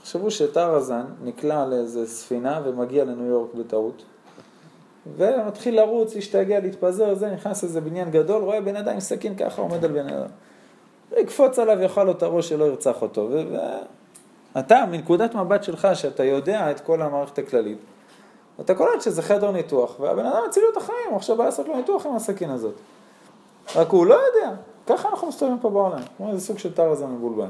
תחשבו שטרזן נקלע לאיזה ספינה ומגיע לניו יורק בטעות, ומתחיל לרוץ, להשתגע, להתפזר, זה, נכנס לאיזה בניין גדול, רואה בן אדם עם סכין ככה עומד על בן אדם. יקפוץ עליו, יאכל לו את הראש שלא ירצח אותו. ואתה, מנקודת מבט שלך, שאתה יודע את כל המערכת הכללית, אתה קולט שזה חדר ניתוח, והבן אדם הציל את החיים, הוא עכשיו בא לעשות לו ניתוח עם הסכין הזאת. רק הוא לא יודע, ככה אנחנו מסתובבים פה בעולם, כמו איזה סוג של טרזן מבולבל.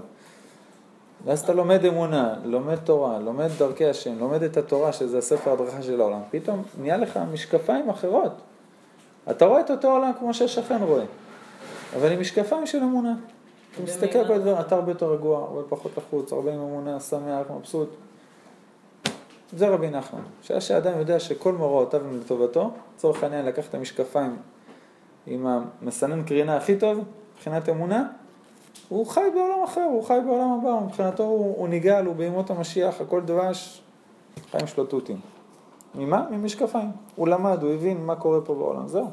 ואז אתה לומד אמונה, לומד תורה, לומד דרכי השם, לומד את התורה, שזה הספר הדרכה של העולם, פתאום נהיה לך משקפיים אחרות. אתה רואה את אותו עולם כמו שהשכן רואה, אבל עם משקפיים של אמונה. אתה מסתכל על הדברים, אתה הרבה יותר רגוע, הרבה פחות לחוץ, הרבה עם אמונה, שמח, מבסוט. זה רבי נחמן, שעה שאדם יודע שכל מוראותיו הם לטובתו, לצורך העניין לקח את המשקפיים עם המסנן קרינה הכי טוב, מבחינת אמונה, הוא חי בעולם אחר, הוא חי בעולם הבא, מבחינתו הוא, הוא ניגל, הוא בימות המשיח, הכל דבש, חיים שלו תותים. ממה? ממשקפיים. הוא למד, הוא הבין מה קורה פה בעולם, זהו.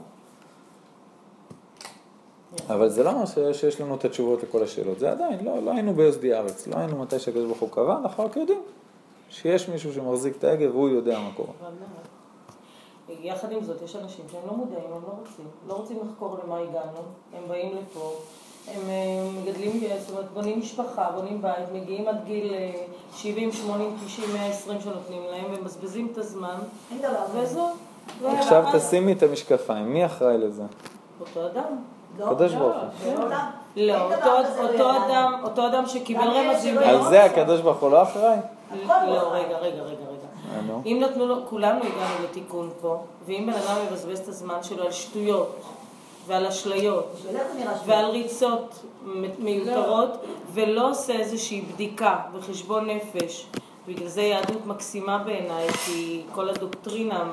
אבל זה לא אומר שיש לנו את התשובות לכל השאלות, זה עדיין, לא, לא היינו ביוסדי ארץ, לא היינו מתי שהקדוש ברוך הוא קבע, אנחנו רק יודעים שיש מישהו שמחזיק את ההגה והוא יודע מה קורה. יחד עם זאת, יש אנשים שהם לא מודעים, הם לא רוצים. לא רוצים לחקור למה הגענו, הם באים לפה, הם אה, מגדלים, זאת אומרת, בונים משפחה, בונים בית, מגיעים עד גיל אה, 70, 80, 90, 120 שנותנים להם, ומבזבזים את הזמן. וזהו. עכשיו והלאה. תשימי את המשקפיים, מי אחראי לזה? אותו אדם. לא, הקדוש לא, ברוך הוא. לא אדם. לא, אותו. אדם, שקיבל רמזים. על זה. הקדוש ברוך הוא לא אחראי? לא, רגע, רגע, רגע. אה. אם נתנו לו, כולנו הגענו לתיקון פה, ואם בן אדם מבזבז את הזמן שלו על שטויות ועל אשליות ועל ריצות מיותרות, ולא עושה איזושהי בדיקה וחשבון נפש. בגלל זה יהדות מקסימה בעיניי, כי כל הדוקטרינה,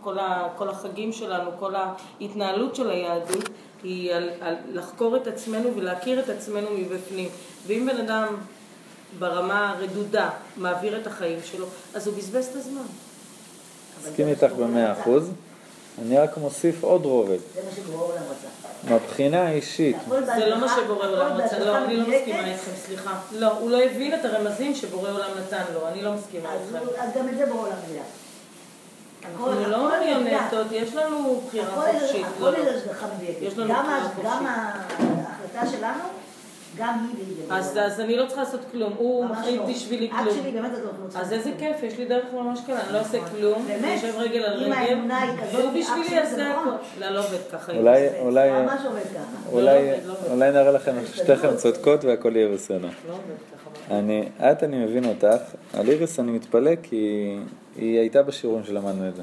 כל, ה, כל החגים שלנו, כל ההתנהלות של היהדות, היא על, על לחקור את עצמנו ולהכיר את עצמנו מבפנים. ואם בן אדם ברמה הרדודה מעביר את החיים שלו, אז הוא בזבז את הזמן. מסכים איתך במאה אחוז. אני רק מוסיף עוד רובד. זה מה שבורא עולם רצה. מהבחינה האישית, זה לא מה שבורא עולם רצה, לא, אני לא. מסכימה איתכם, סליחה. לא, הוא לא הבין את הרמזים שבורא עולם נתן לו, אני לא מסכימה איתכם. אז גם את זה בורא עולם יודע. אנחנו לא מריונטות, יש לנו בחירה חופשית. הכל. איזה השגחה מדויקת. לנו גם ההחלטה שלנו, גם היא בידי אז אני לא צריכה לעשות כלום, הוא מחליט לא. בשבילי אח כלום. שלי באמת את לא אז איזה כלום. כיף, יש לי דרך ממש קלה, אני לא עושה כלום, אני באמת? יושב רגל על אם רגל, האמונה היא כזאת, והוא אח בשבילי יעשה נכון. הכל. לא, לא עובד ככה. אולי, אולי, ממש עובד ככה. אולי, נראה לכם שתיכם צודקות והכל יהיה בסדר. לא עובד ככה. אני, את אני מבין אותך, על איריס אני מתפלא כי היא הייתה בשיעורים שלמדנו את זה.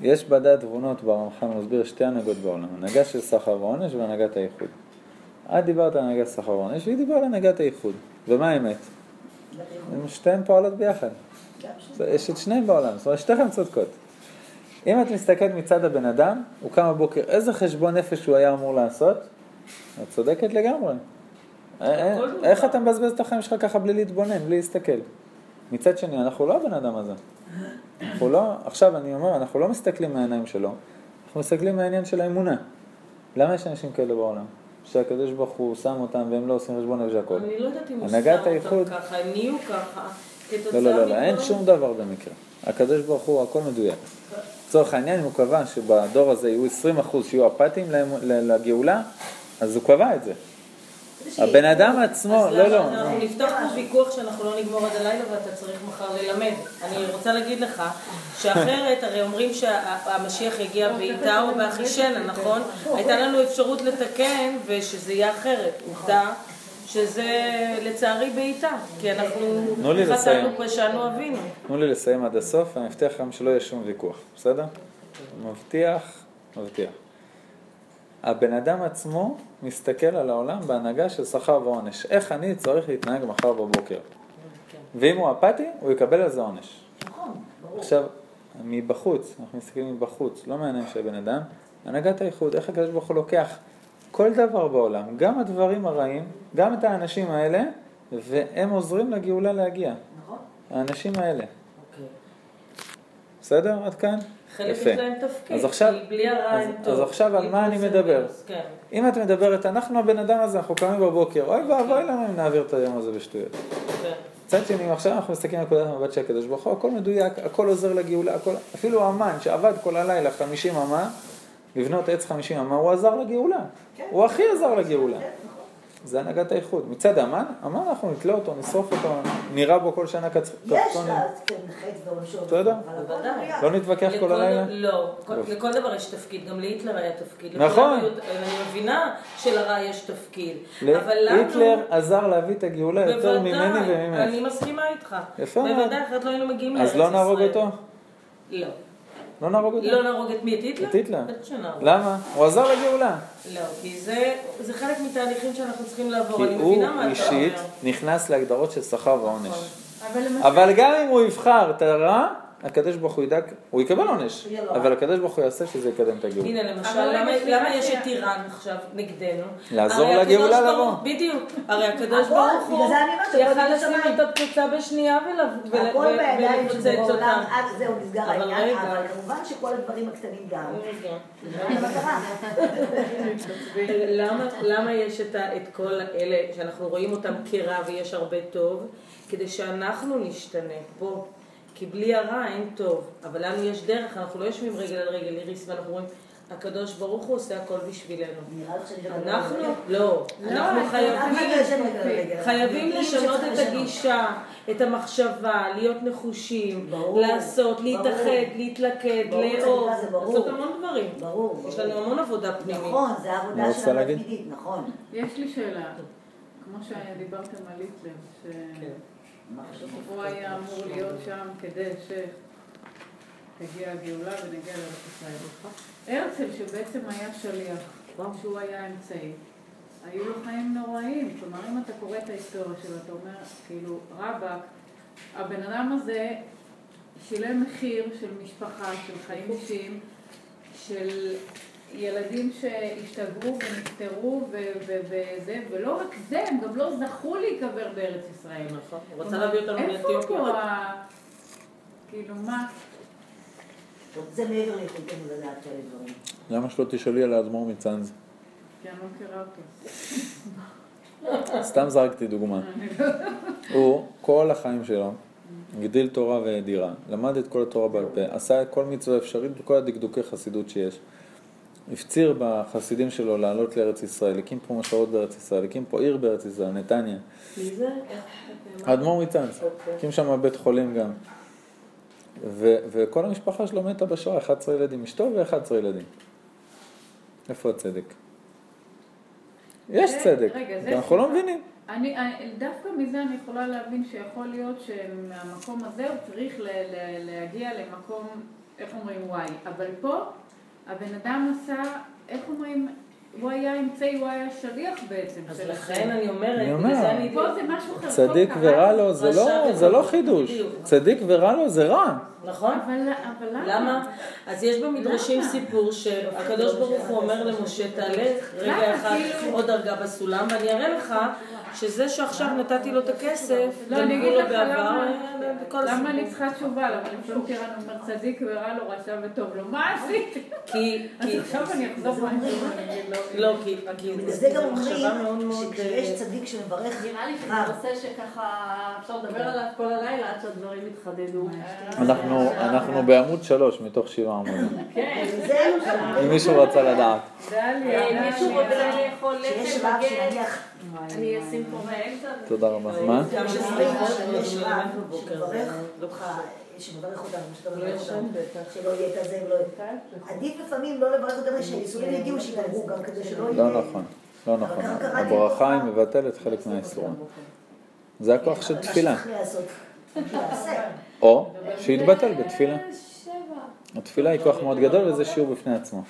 יש בדעת תבונות ברמח"ל מסביר שתי הנהגות בעולם, הנהגה של סחר ועונש והנהגת האיחוד. את דיברת על הנהגת סחר ועונש והיא דיברה על הנהגת האיחוד. ומה האמת? שתיהן פועלות ביחד. יש את שניהם בעולם, זאת אומרת שתיכן צודקות. אם את מסתכלת מצד הבן אדם, הוא קם בבוקר, איזה חשבון נפש הוא היה אמור לעשות? את צודקת לגמרי. אה, הכל דבר. איך אתה מבזבז את החיים שלך ככה בלי להתבונן, בלי להסתכל? מצד שני, אנחנו לא הבן אדם הזה. אנחנו לא, עכשיו אני אומר, אנחנו לא מסתכלים מהעיניים שלו, אנחנו מסתכלים מהעניין של האמונה. למה יש אנשים כאלה בעולם? שהקדוש ברוך הוא שם אותם והם לא עושים חשבון נפש והכל. אני לא יודעת אם הוא שם אותם ככה, הם נהיו ככה, לא, לא, לא, לא, אין שום דבר במקרה. הקדוש ברוך הוא, הכל מדויק. לצורך העניין, אם הוא קבע שבדור הזה יהיו 20% שיהיו אפאתיים ל- לגאולה, אז הוא קבע את זה. הבן אדם עצמו, לא, לא. אז אנחנו נפתח פה ויכוח שאנחנו לא נגמור עד הלילה ואתה צריך מחר ללמד. אני רוצה להגיד לך שאחרת, הרי אומרים שהמשיח יגיע בעיטה או באחישנה, נכון? הייתה לנו אפשרות לתקן ושזה יהיה אחרת. עובדה שזה לצערי בעיטה, כי אנחנו. חטאנו פשענו אבינו. תנו לי לסיים עד הסוף, ואני מבטיח לכם שלא יהיה שום ויכוח, בסדר? מבטיח, מבטיח. הבן אדם עצמו מסתכל על העולם בהנהגה של שכר ועונש. איך אני צריך להתנהג מחר בבוקר? ואם הוא אפאתי, הוא יקבל על זה עונש. נכון. עכשיו, מבחוץ, אנחנו מסתכלים מבחוץ, לא מהעיניים של הבן אדם, הנהגת האיחוד, איך הקדוש ברוך הוא לוקח כל דבר בעולם, גם הדברים הרעים, גם את האנשים האלה, והם עוזרים לגאולה להגיע. נכון. האנשים האלה. אוקיי. בסדר? עד כאן? חלק יש. להם תפקיד, אז עכשיו- כי בלי הרע אז- אין אז טוב. עכשיו על מה אני מדבר? כן. אם את מדברת, אנחנו הבן אדם הזה, אנחנו קמים בבוקר, אוי ואבוי לנו אם נעביר את היום הזה בשטויות. כן. מצד שני, עכשיו אנחנו מסתכלים על נקודת המבט של הקדוש ברוך הוא, הכל מדויק, הכל עוזר לגאולה, הכל, אפילו האמן שעבד כל הלילה 50 אמה, לבנות עץ 50 אמה, הוא עזר לגאולה. כן. הוא הכי עזר לגאולה. כן. זה הנהגת האיחוד. מצד האמן, אמן אנחנו נתלה אותו, נשרוף אותו, נירה בו כל שנה קצ... יש. לה כן חטא ועונשו. מדויק. לא נתווכח כל הלילה? לא. לכל דבר יש תפקיד, גם להיטלר היה תפקיד. נכון. אני מבינה שלרע יש תפקיד. להיטלר עזר להביא את הגאולה יותר ממני וממך. אני מסכימה איתך. יפה מאוד. בוודאי, אחרת לא היינו מגיעים לארץ אז ישראל. לא נהרוג אותו? לא. לא נהרוג אותו? לא נהרוג את מי? את היטלר? את היטלר. למה? הוא עזר לגאולה. לא, כי זה זה חלק מתהליכים שאנחנו צריכים לעבור. כי אני הוא מבינה מה אתה אישית אומר. נכנס להגדרות של שכר ועונש. נכון. אבל גם אם הוא יבחר את הרע, הקדוש ברוך הוא ידאג, הוא יקבל עונש, אבל הקדוש ברוך הוא יעשה שזה יקדם את הגאולה. הנה למשל, למה- למה יש את. איראן עכשיו נגדנו? לעזור לגאולה לבוא. בדיוק. הרי הקדוש ברוך הוא יכל לשים. את הפצצה בשנייה ולפוצץ אותם. עד זהו נסגר אבל העניין. אבל כמובן שכל הדברים הקטנים גם. למה, למה יש את, כל אלה שאנחנו רואים אותם כרע ויש הרבה טוב? כדי שאנחנו נשתנה פה. כי בלי הרע אין טוב, אבל לנו יש דרך, אנחנו לא יושבים רגל על רגל איריס ואנחנו אומרים, הקדוש ברוך הוא עושה הכל בשבילנו. מדברת אנחנו. לא, אנחנו חייבים, לא לשנות את. הגישה, את המחשבה, להיות נחושים, לעשות. להתאחד, להתלכד, לאהוב. לעשות המון דברים. ברור. יש לנו המון עבודה פנימית. נכון, זה מה העבודה שלנו? התמידית, נכון. יש לי שאלה. כמו שדיברתם על היטלר, שהוא היה אמור להיות שם כדי שתגיע הגאולה ונגיע לארץ ישראל. הרצל, שבעצם היה שליח, שהוא היה אמצעי, היו לו חיים נוראים. כלומר, אם אתה קורא את ההיסטוריה שלו, אתה אומר, כאילו, רבאק, הבן אדם הזה שילם מחיר של משפחה, של חיים אישיים, של ילדים שהשתגעו ונפטרו ו- ו- וזה, ולא רק זה, הם גם לא זכו להיקבר בארץ ישראל. נכון, הוא רצה להביא אותנו איפה פה מאתיופיה. ה... כאילו, מה? זה מעבר ליכולתנו לדעת כאלה דברים. למה שלא תשאלי על האדמו"ר מצאנז? כי אני לא מכירה אותו. סתם זרקתי דוגמה. הוא, כל החיים שלו, הגדיל תורה ודירה, למד את כל התורה בעל פה, עשה את כל מצווה אפשרית וכל הדקדוקי חסידות שיש. הפציר בחסידים שלו לעלות לארץ ישראל, הקים פה משרות בארץ ישראל, הקים פה עיר בארץ ישראל, נתניה. מי זה? האדמו"ר מצאנז, אוקיי. הקים שם בית חולים גם. ו- וכל המשפחה שלו מתה בשואה, 11 ילדים, אשתו ו-11 ילדים. איפה הצדק? יש צדק, אנחנו לא. מבינים. אני, אני- דווקא מזה אני יכולה להבין שיכול להיות שמהמקום הזה הוא צריך ל, ל, להגיע למקום, איך אומרים, וואי. אבל פה הבן אדם עשה, איך אומרים, הוא היה אמצעי, הוא היה שליח בעצם. אז לכן. אני אומרת, אני. אני... פה זה משהו חלקו צדיק קרה. ורע לו זה לא, לא. חידוש. צדיק ורע לו זה רע. נכון? אבל, למה? למה? אז יש במדרשים? סיפור שהקדוש ברוך הוא אומר למשה, תעלה רגע? אחד כאילו- עוד דרגה בסולם, ואני אראה לך שזה שעכשיו נתתי לו את הכסף, לא, אני גנבו אגיד לו לך בעבר, למה. אני צריכה תשובה? למה לפעמים טירן אומר צדיק ורע לו, רשע וטוב לו, מה עשיתי? כי, אז עכשיו אני אחזור משהו ואני אגיד לו. לא, כי, זה גם אומרים. שכשיש אה, צדיק שמברך נראה לי שזה נושא שככה אפשר לדבר עליו כל הלילה עד שהדברים יתחדדו. אנחנו, אנחנו בעמוד שלוש מתוך שבעה עמודים. כן. אם מישהו רצה לדעת. אה, מישהו. רוצה לאכול שיש לחם רב בגט, שנניח, אני אשים פה באמצע. תודה רבה. מה? שמברך לא אותנו, שאתה לא אותנו. שלא יהיה כזה ולא יהיה. עדיף לפעמים לא לברך אותם, שהאיסורים יגיעו, שיגמרו גם כדי שלא יהיה. לא נכון. לא נכון. הברכה היא מבטלת חלק מהאיסורים. זה הכוח של תפילה. או שיתבטל בתפילה. התפילה היא כוח מאוד גדול וזה שיעור בפני עצמו.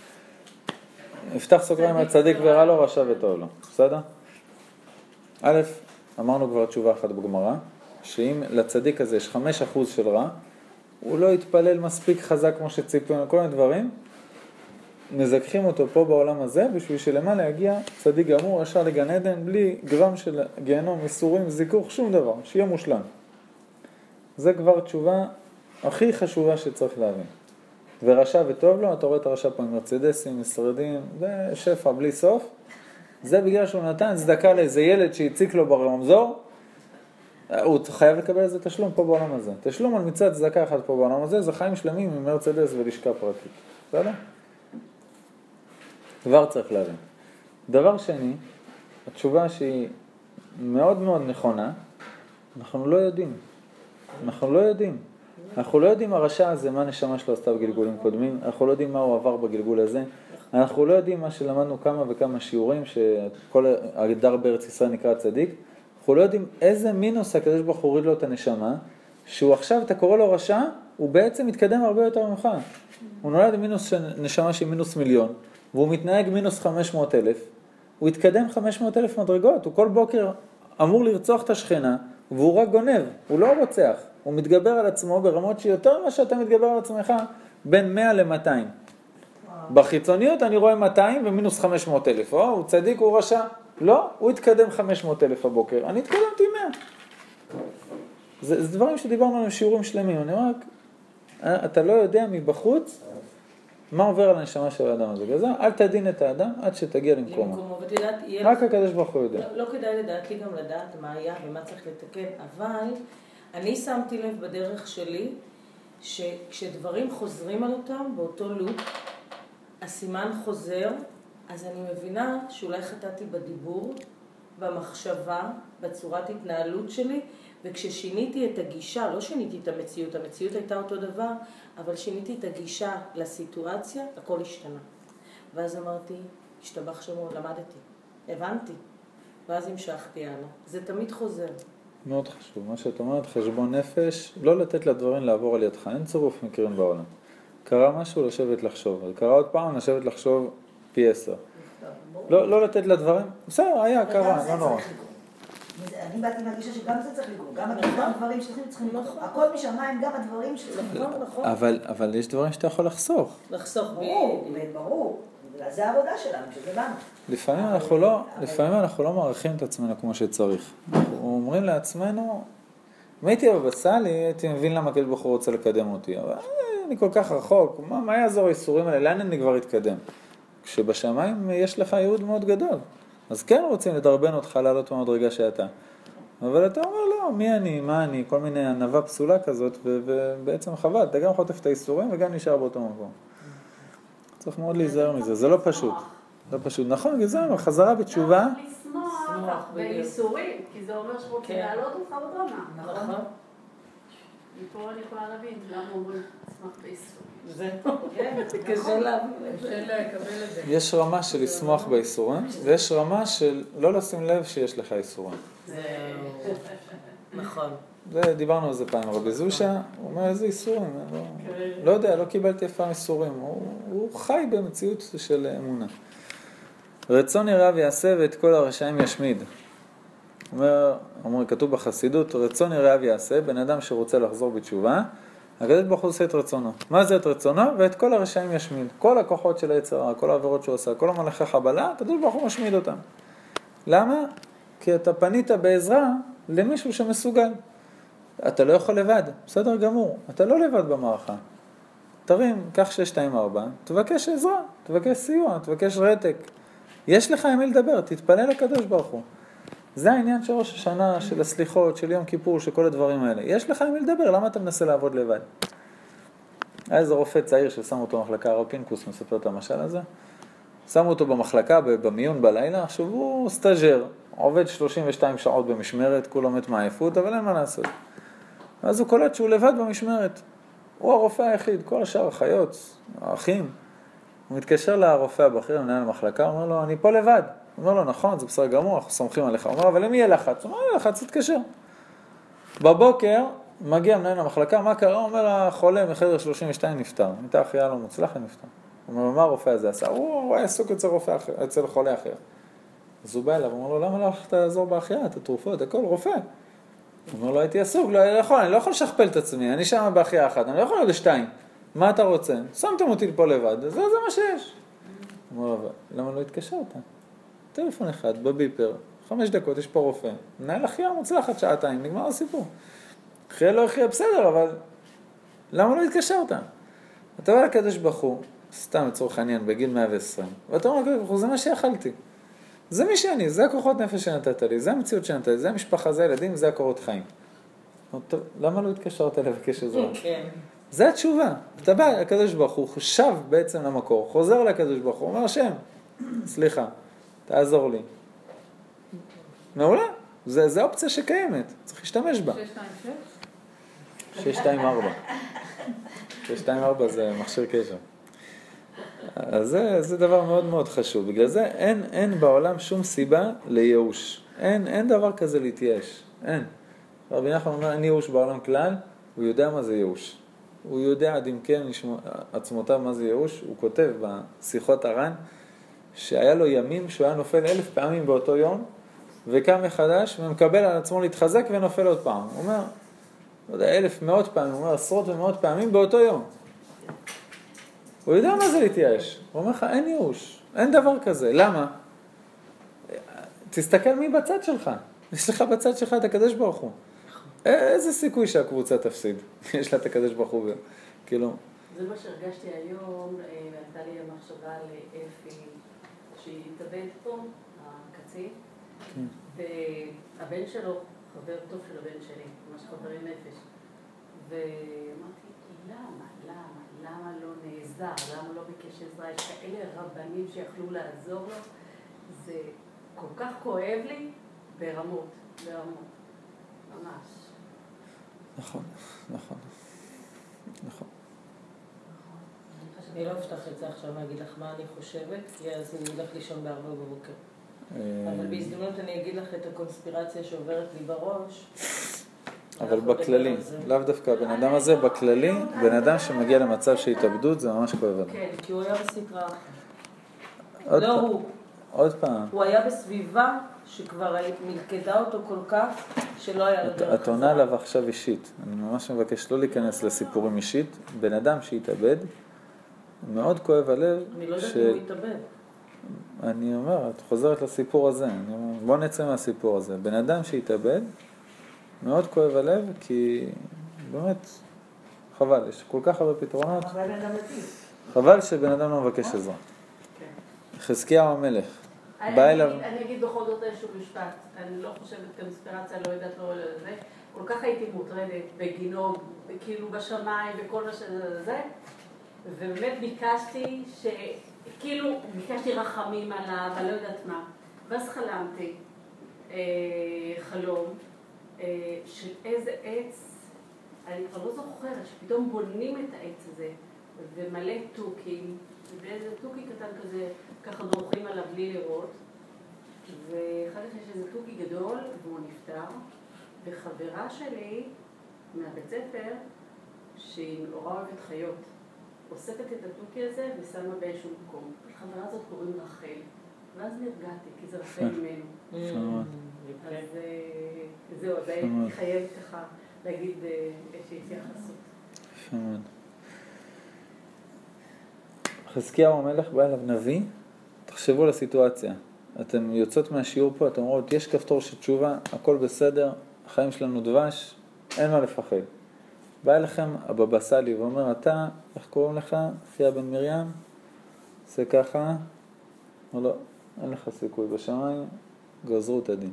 נפתח סוגריים על צדיק ורע לו, רשע וטוב לו. בסדר? א', אמרנו כבר תשובה אחת בגמרא, שאם לצדיק הזה יש חמש אחוז של רע, הוא לא יתפלל מספיק חזק כמו שציפינו, כל מיני דברים, מזכחים אותו פה בעולם הזה, בשביל שלמעלה יגיע צדיק גמור ישר לגן עדן, בלי גרם של גיהנום, איסורים, זיכוך, שום דבר, שיהיה מושלם. זה כבר תשובה הכי חשובה שצריך להבין. ורשע וטוב לו, אתה רואה את הרשע פה עם מרצדסים, משרדים, ושפע בלי סוף. זה בגלל שהוא נתן צדקה לאיזה ילד שהציק לו ברמזור, הוא חייב לקבל איזה תשלום פה בעולם הזה. תשלום על מצוות צדקה אחת פה בעולם הזה, זה חיים שלמים עם מרצדס ולשכה פרטית. בסדר? כבר צריך להבין. דבר שני, התשובה שהיא מאוד מאוד נכונה, אנחנו לא יודעים. אנחנו לא יודעים. אנחנו לא יודעים הרשע הזה, מה הנשמה שלו עשתה בגלגולים קודמים, אנחנו לא יודעים מה הוא עבר בגלגול הזה, אנחנו לא יודעים מה שלמדנו כמה וכמה שיעורים, שכל הדר בארץ ישראל נקרא צדיק, אנחנו לא יודעים איזה מינוס הקדוש ברוך הוא הוריד לו את הנשמה, שהוא עכשיו, אתה קורא לו רשע, הוא בעצם מתקדם הרבה יותר ממך. הוא נולד עם מינוס של נשמה שהיא מינוס מיליון, והוא מתנהג מינוס 500 אלף, הוא התקדם 500 אלף מדרגות, הוא כל בוקר אמור לרצוח את השכנה, והוא רק גונב, הוא לא רוצח, הוא מתגבר על עצמו ברמות שיותר ממה שאתה מתגבר על עצמך, בין 100 ל-200. בחיצוניות אני רואה 200 ומינוס 500 אלף, או, הוא צדיק, הוא רשע. לא, הוא התקדם 500 אלף הבוקר, אני התקדמתי 100. זה, זה דברים שדיברנו עליהם שיעורים שלמים, אני אומר אה, אתה לא יודע מבחוץ מה עובר על הנשמה של האדם הזה. בגלל זה אל תדין את האדם עד שתגיע למקומו. למקומו, ואת יודעת, יהיה רק הקדוש ברוך הוא יודע. לא, לא כדאי לדעת לי גם לדעת מה היה ומה צריך לתקן, אבל אני שמתי לב בדרך שלי, שכשדברים חוזרים על אותם באותו לופ, הסימן חוזר, אז אני מבינה שאולי חטאתי בדיבור, במחשבה, בצורת התנהלות שלי, וכששיניתי את הגישה, לא שיניתי את המציאות, המציאות הייתה אותו דבר, אבל שיניתי את הגישה לסיטואציה, הכל השתנה. ואז אמרתי, השתבח שמו, למדתי, הבנתי, ואז המשכתי הלאה. זה תמיד חוזר. מאוד חשוב, מה שאת אומרת, חשבון נפש, לא לתת לדברים לעבור על ידך, אין צירוף מקרים בעולם. קרה משהו, לשבת לחשוב, קרה עוד פעם, לשבת לחשוב פי עשר. לא, לא לתת לדברים, בסדר, היה, קרה, לא נורא. לקרות. אני באתי מהגישה שגם זה צריך לקרות, גם הדברים שצריכים צריכים לקרות. הכל משמיים, גם הדברים שצריכים נכון, נכון. אבל, יש דברים שאתה יכול לחסוך. לחסוך ברור. ברור. זה העבודה שלנו, שזה לנו. לפעמים אנחנו לא, לפעמים אנחנו לא מעריכים את עצמנו כמו שצריך. אנחנו אומרים לעצמנו, אם הייתי בבא סאלי, הייתי מבין למה ברוך הוא רוצה לקדם אותי, אבל אה, אני כל כך רחוק, מה, מה יעזור האיסורים האלה, לאן אני כבר אתקדם? כשבשמיים יש לך ייעוד מאוד גדול, אז כן רוצים לדרבן אותך לעלות במדרגה שאתה. אבל אתה אומר לא, מי אני, מה אני, כל מיני ענווה פסולה כזאת, ו- ובעצם חבל, אתה גם חוטף את האיסורים וגם נשאר באותו מקום. צריך מאוד להיזהר מזה, זה לא פשוט. לא פשוט, נכון, בגלל זה אומר, חזרה בתשובה, לשמוח לשמוח. בייסורים, כי זה אומר שרוצים כן. להעלות אותך בדרמה. נכון. פה אני יכולה להבין למה אומרים תשמח בייסור. קשה לקבל את זה. יש רמה של לשמוח בייסורים, ויש רמה של לא לשים לב שיש לך ייסורים. זהו. נכון. זה, דיברנו על זה פעם, רבי זושה, הוא אומר איזה ייסורים, אני לא, לא יודע, לא קיבלתי אף פעם ייסורים, הוא, הוא חי במציאות של אמונה. רצון יראה ויעשה ואת כל הרשעים ישמיד. אומר, אומר, כתוב בחסידות, רצון יראה ויעשה, בן אדם שרוצה לחזור בתשובה, הקדוש ברוך הוא עושה את רצונו. מה זה את רצונו? ואת כל הרשעים ישמיד. כל הכוחות של היצר הרע, כל העבירות שהוא עושה, כל המלאכי חבלה, הקדוש ברוך הוא משמיד אותם. למה? כי אתה פנית בעזרה למישהו שמסוגל. אתה לא יכול לבד, בסדר גמור, אתה לא לבד במערכה. תרים, קח 624, תבקש עזרה, תבקש סיוע, תבקש רתק. יש לך עם מי לדבר, תתפלל לקדוש ברוך הוא. זה העניין של ראש השנה, של הסליחות, של יום כיפור, של כל הדברים האלה. יש לך עם מי לדבר, למה אתה מנסה לעבוד לבד? היה איזה רופא צעיר ששם אותו במחלקה, הרב פינקוס מספר את המשל הזה. שמו אותו במחלקה, במיון בלילה, עכשיו הוא סטאז'ר, עובד 32 שעות במשמרת, כולו מת מעייפות, אבל אין מה לעשות. ואז הוא קולט שהוא לבד במשמרת. הוא הרופא היחיד, כל השאר אחיות, האחים. הוא מתקשר לרופא הבכיר, מנהל המחלקה, אומר לו, אני פה לבד. הוא אומר לו, נכון, זה בסדר גמור, אנחנו סומכים עליך. הוא אומר, אבל למי יהיה לחץ? הוא אומר, יהיה לחץ, תתקשר. בבוקר מגיע מנהל המחלקה, מה קרה? הוא אומר, החולה מחדר 32 נפטר. הייתה החייאה לא מוצלחת, נפטר. הוא אומר, מה הרופא הזה עשה? הוא, היה עסוק אצל, רופא אחר, אצל חולה אחר. אז הוא בא אליו, הוא אומר לו, למה לא הלכת לעזור בהחייאה, את התרופות, הכל, רופא. הוא אומר לו, הייתי עסוק, לא יכול, אני לא יכול לשכפל את עצמי, אני שם בהחייאה אחת, אני לא יכול להיות לשתיים. מה אתה רוצה? שמתם אותי פה לבד, זה, זה מה שיש. הוא אומר לו, למה לא התקשרת? טלפון אחד, בביפר, חמש דקות, יש פה רופא, מנהל החייאה מוצלחת שעתיים, נגמר הסיפור. חיה לא יחיה בסדר, אבל למה לא התקשרת? אתה בא לקדוש ברוך הוא, סתם לצורך העניין, בגיל 120, ואתה אומר לקדוש ברוך הוא, זה מה שיכלתי. זה מי שאני, זה הכוחות נפש שנתת לי, זה המציאות שנתת לי, זה המשפחה, זה הילדים, זה הקורות חיים. למה לא התקשרת לבקש עזרה? כן. זה התשובה. אתה בא לקדוש ברוך הוא, שב בעצם למקור, חוזר לקדוש ברוך הוא, אומר השם, סליחה, תעזור לי. מעולה, זה אופציה שקיימת, צריך להשתמש בה. 626? 624. 624 זה מכשיר קשר. אז זה, זה דבר מאוד מאוד חשוב. בגלל זה אין, אין בעולם שום סיבה לייאוש. אין, אין דבר כזה להתייאש. אין. רבי נחמן אומר, אין ייאוש בעולם כלל, הוא יודע מה זה ייאוש. הוא יודע עד כן לשמוע עצמותיו מה זה ייאוש. הוא כותב בשיחות הר"ן, שהיה לו ימים שהוא היה נופל אלף פעמים באותו יום, וקם מחדש ומקבל על עצמו להתחזק ונופל עוד פעם. הוא אומר, לא יודע, אלף, מאות פעמים, הוא אומר עשרות ומאות פעמים באותו יום. הוא יודע מה זה להתייאש. הוא אומר לך, אין ייאוש, אין דבר כזה. למה? תסתכל מי בצד שלך. יש לך בצד שלך את הקדוש ברוך הוא. איזה סיכוי שהקבוצה תפסיד? יש לה את הקדוש ברוך הוא, כאילו... זה מה שהרגשתי היום, אה, הייתה לי המחשבה לאפי, שהתאבד פה, הקצין, כן. והבן שלו, חבר טוב של הבן שלי, ממש חברי נפש. ואמרתי, למה, למה, למה לא נעזר, למה לא ביקש עזרה? יש כאלה רבנים שיכלו לעזור לו, זה כל כך כואב לי, ברמות, ברמות, ממש. נכון, נכון, נכון. אני לא אפתח את זה עכשיו ואגיד לך מה אני חושבת, כי אז אני אלך לישון בארבע בבוקר. אה, אבל בהזדמנות אני אגיד לך את הקונספירציה שעוברת לי בראש. אבל בכללי. לאו דווקא הבן אדם הזה, בכללי, בן אדם שמגיע למצב של התאבדות זה ממש כואב לנו. כן, כי הוא היה בסדרה. עוד לא הוא, עוד פעם, הוא היה בסביבה שכבר מלכדה אותו כל כך, שלא היה לו דרך את עונה עליו עכשיו אישית. אני ממש מבקש לא להיכנס לסיפורים אישית. בן אדם שהתאבד, מאוד כואב הלב, אני לא יודעת אם הוא התאבד. אני אומר, את חוזרת לסיפור הזה, אני אומר, בוא נצא מהסיפור הזה. בן אדם שהתאבד, מאוד כואב הלב, כי באמת, חבל, יש כל כך הרבה פתרונות. חבל שבן אדם לא מבקש עזרה. כן. חזקיהו המלך, בא אליו, אני אגיד בכל זאת איזשהו משפט, אני לא חושבת קונספירציה, לא יודעת לא זה, כל כך הייתי מוטרדת בגינו, כאילו בשמיים וכל מה שזה זה, ובאמת ביקשתי ש... כאילו, ביקשתי רחמים עליו, אני לא יודעת מה. ואז חלמתי אה, חלום אה, של איזה עץ אני כבר לא זוכרת שפתאום בונים את העץ הזה, ומלא תוכים, ואיזה תוכי קטן כזה, ככה דורכים עליו בלי לראות, ואחר כך יש איזה תוכי גדול, והוא נפטר, וחברה שלי מהבית ספר, שהיא נורא אוהבת חיות, אוספת את התוכי הזה ושמה באיזשהו מקום. לחברה הזאת קוראים רחל, ואז נרגעתי, כי זה רחל ממנו. אז אה, זהו, אז הייתי. חייבת ככה להגיד איזושהי התייחסות. יפה מאוד. חזקיהו המלך בא אליו נביא, תחשבו על הסיטואציה. אתם יוצאות מהשיעור פה, אתם אומרות, יש כפתור של תשובה, הכל בסדר, החיים שלנו דבש, אין מה לפחד. בא אליכם הבבא סאלי ואומר, אתה, איך קוראים לך? אחיה בן מרים? עושה ככה? אומר לו, אין לך סיכוי בשמיים, גזרו את הדין.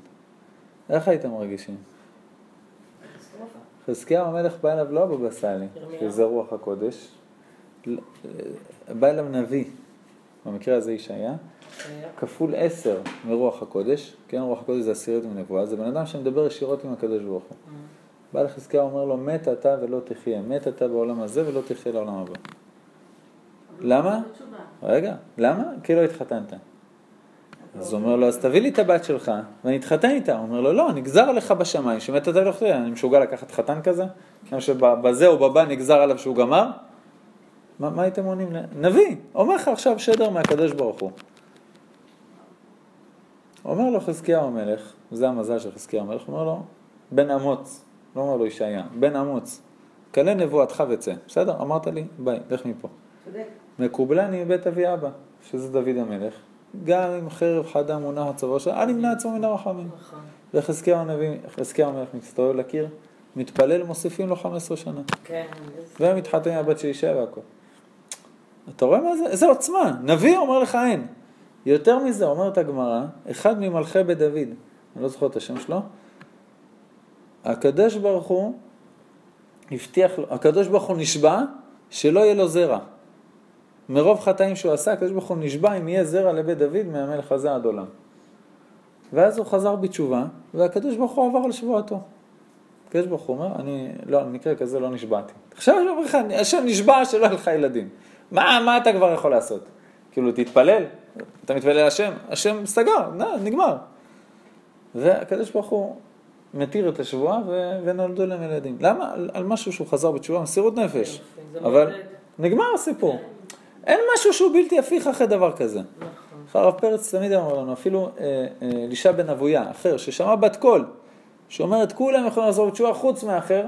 איך הייתם מרגישים? חזקיהו המלך בא אליו לא הבבא סאלי. שזה רוח הקודש, בא אליו נביא, במקרה הזה ישעיה, כפול עשר מרוח הקודש, כן, רוח הקודש זה עשירית מנבואה, זה בן אדם שמדבר ישירות עם הקדוש ברוך הוא. בא לחזקיהו אומר לו, מת אתה ולא תחיה, מת אתה בעולם הזה ולא תחיה לעולם הבא. למה? רגע, למה? כי לא התחתנת. אז הוא אומר לו, אז תביא לי את הבת שלך, ואני אתחתן איתה. הוא אומר לו, לא, נגזר עליך בשמיים, שמת אתה ולא תחיה. אני משוגע לקחת חתן כזה? גם שבזה או בבא נגזר עליו שהוא גמר? מה, מה הייתם עונים? נביא, אומר לך עכשיו שדר מהקדוש ברוך הוא. אומר לו חזקיהו המלך, זה המזל של חזקיהו המלך, אומר לו, בן אמוץ, לא אומר לו ישעיה, בן אמוץ, כלה נבואתך וצא. בסדר, אמרת לי, ביי, לך מפה. צודק. מקובלני מבית אבי אבא, שזה דוד המלך, גם אם חרב חדה מונח צבא שלו, אל ימנע עצמו מן הרחמים. נכון. וחזקיהו הנביא, חזקיהו המלך מסתובב לקיר, מתפלל, מוסיפים לו 15 שנה. כן. ומתחתן עם הבת של אישה והכל. אתה רואה מה זה? איזה עוצמה. נביא אומר לך אין. יותר מזה, אומרת הגמרא, אחד ממלכי בית דוד, אני לא זוכר את השם שלו, הקדוש ברוך הוא הבטיח לו, הקדוש ברוך הוא נשבע שלא יהיה לו זרע. מרוב חטאים שהוא עשה, הקדוש ברוך הוא נשבע אם יהיה זרע לבית דוד מהמלך הזה עד עולם. ואז הוא חזר בתשובה, והקדוש ברוך הוא עבר על שבועתו. הקדוש ברוך הוא אומר, אני, לא, במקרה כזה לא נשבעתי. עכשיו אני אומר לך, השם נשבע שלא יהיו לך ילדים. מה, מה אתה כבר יכול לעשות? כאילו, תתפלל, אתה מתפלל להשם, השם סגר, נגמר. והקדוש ברוך הוא מתיר את השבועה ו- ונולדו להם ילדים. למה? על, על משהו שהוא חזר בתשובה, מסירות נפש. אבל. נגמר הסיפור. אין משהו שהוא בלתי הפיך אחרי דבר כזה. נכון. הרב פרץ תמיד אמר לנו, אפילו אה, אה, אלישע בן אבויה, אחר, ששמע בת קול, שאומרת כולם יכולים לחזור בתשובה חוץ מאחר,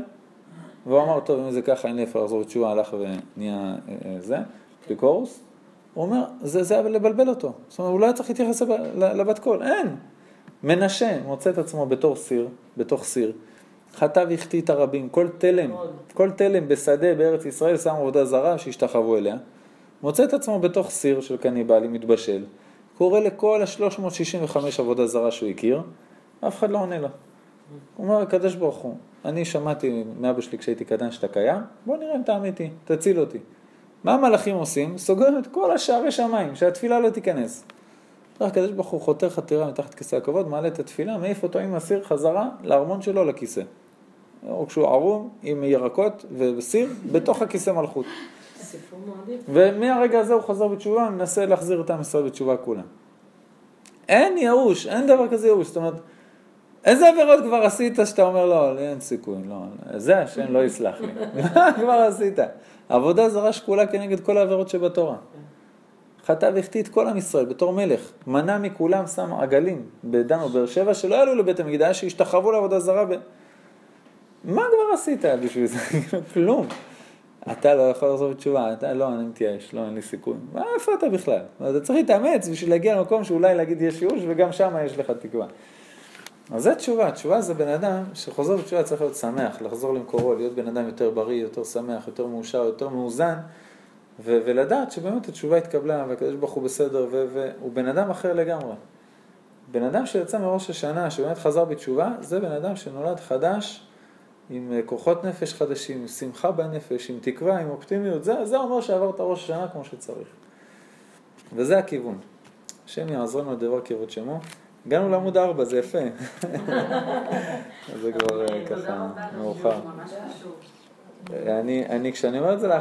והוא אמר, טוב, אם זה ככה, אין לי איפה לחזור בתשובה, הלך ונהיה אה, אה, זה, אפיקורוס. הוא אומר, זה, זה היה לבלבל אותו. זאת אומרת, הוא לא היה צריך להתייחס לבת קול, אין. מנשה מוצא את עצמו בתור סיר, בתוך סיר, חטא והחטיא את הרבים, כל תלם. כל תלם בשדה בארץ ישראל שם עבודה זרה שהשתחוו אליה, מוצא את עצמו בתוך סיר של קניבלים, מתבשל, קורא לכל ה-365 עבודה זרה שהוא הכיר, אף אחד לא עונה לו. הוא אומר, הקדוש ברוך הוא, אני שמעתי מאבא שלי כשהייתי קטן שאתה קיים, בוא נראה אם אתה אמיתי, תציל אותי. מה המלאכים עושים? סוגרים את כל השערי שמיים, שהתפילה לא תיכנס. הקדוש ברוך הוא חותר חתירה מתחת כיסא הכבוד, מעלה את התפילה, מעיף אותו עם הסיר חזרה לארמון שלו לכיסא. או כשהוא ערום עם ירקות וסיר בתוך הכיסא מלכות. ומהרגע הזה הוא חזר בתשובה, מנסה להחזיר את עם ישראל בתשובה כולם. אין ייאוש, אין דבר כזה ייאוש, זאת אומרת, איזה עבירות כבר עשית שאתה אומר לא, לי אין סיכוי, לא, זה השם לא יסלח לי. מה כבר עשית? עבודה זרה שקולה כנגד כל העבירות שבתורה. חטא והחטיא את כל עם ישראל בתור מלך, מנע מכולם שם עגלים בדן ובאר שבע שלא יעלו לבית המקדש, שהשתחוו לעבודה זרה. ב... מה כבר עשית בשביל זה? כלום. אתה לא יכול לחזור בתשובה, אתה לא, אני מתייאש, לא, אין לי סיכוי. מה, איפה אתה בכלל? אתה צריך להתאמץ בשביל להגיע למקום שאולי להגיד יש ייאוש וגם שם יש לך תקווה. אז זה תשובה, תשובה זה בן אדם שחוזר בתשובה צריך להיות שמח, לחזור למקורו, להיות בן אדם יותר בריא, יותר שמח, יותר מאושר, יותר מאוזן, ו- ולדעת שבאמת התשובה התקבלה והקדוש ברוך הוא בסדר, והוא בן אדם אחר לגמרי. בן אדם שיצא מראש השנה, שבאמת חזר בתשובה, זה בן אדם שנולד חדש, עם אה, כוחות נפש חדשים, עם שמחה בנפש, עם תקווה, עם אופטימיות, זה, זה אומר שעברת ראש השנה כמו שצריך. וזה הכיוון. השם יעזור לנו לדבר כבוד שמו. הגענו לעמוד 4, זה יפה. זה כבר אה, ככה מאוחר. אני, כשאני אומר את זה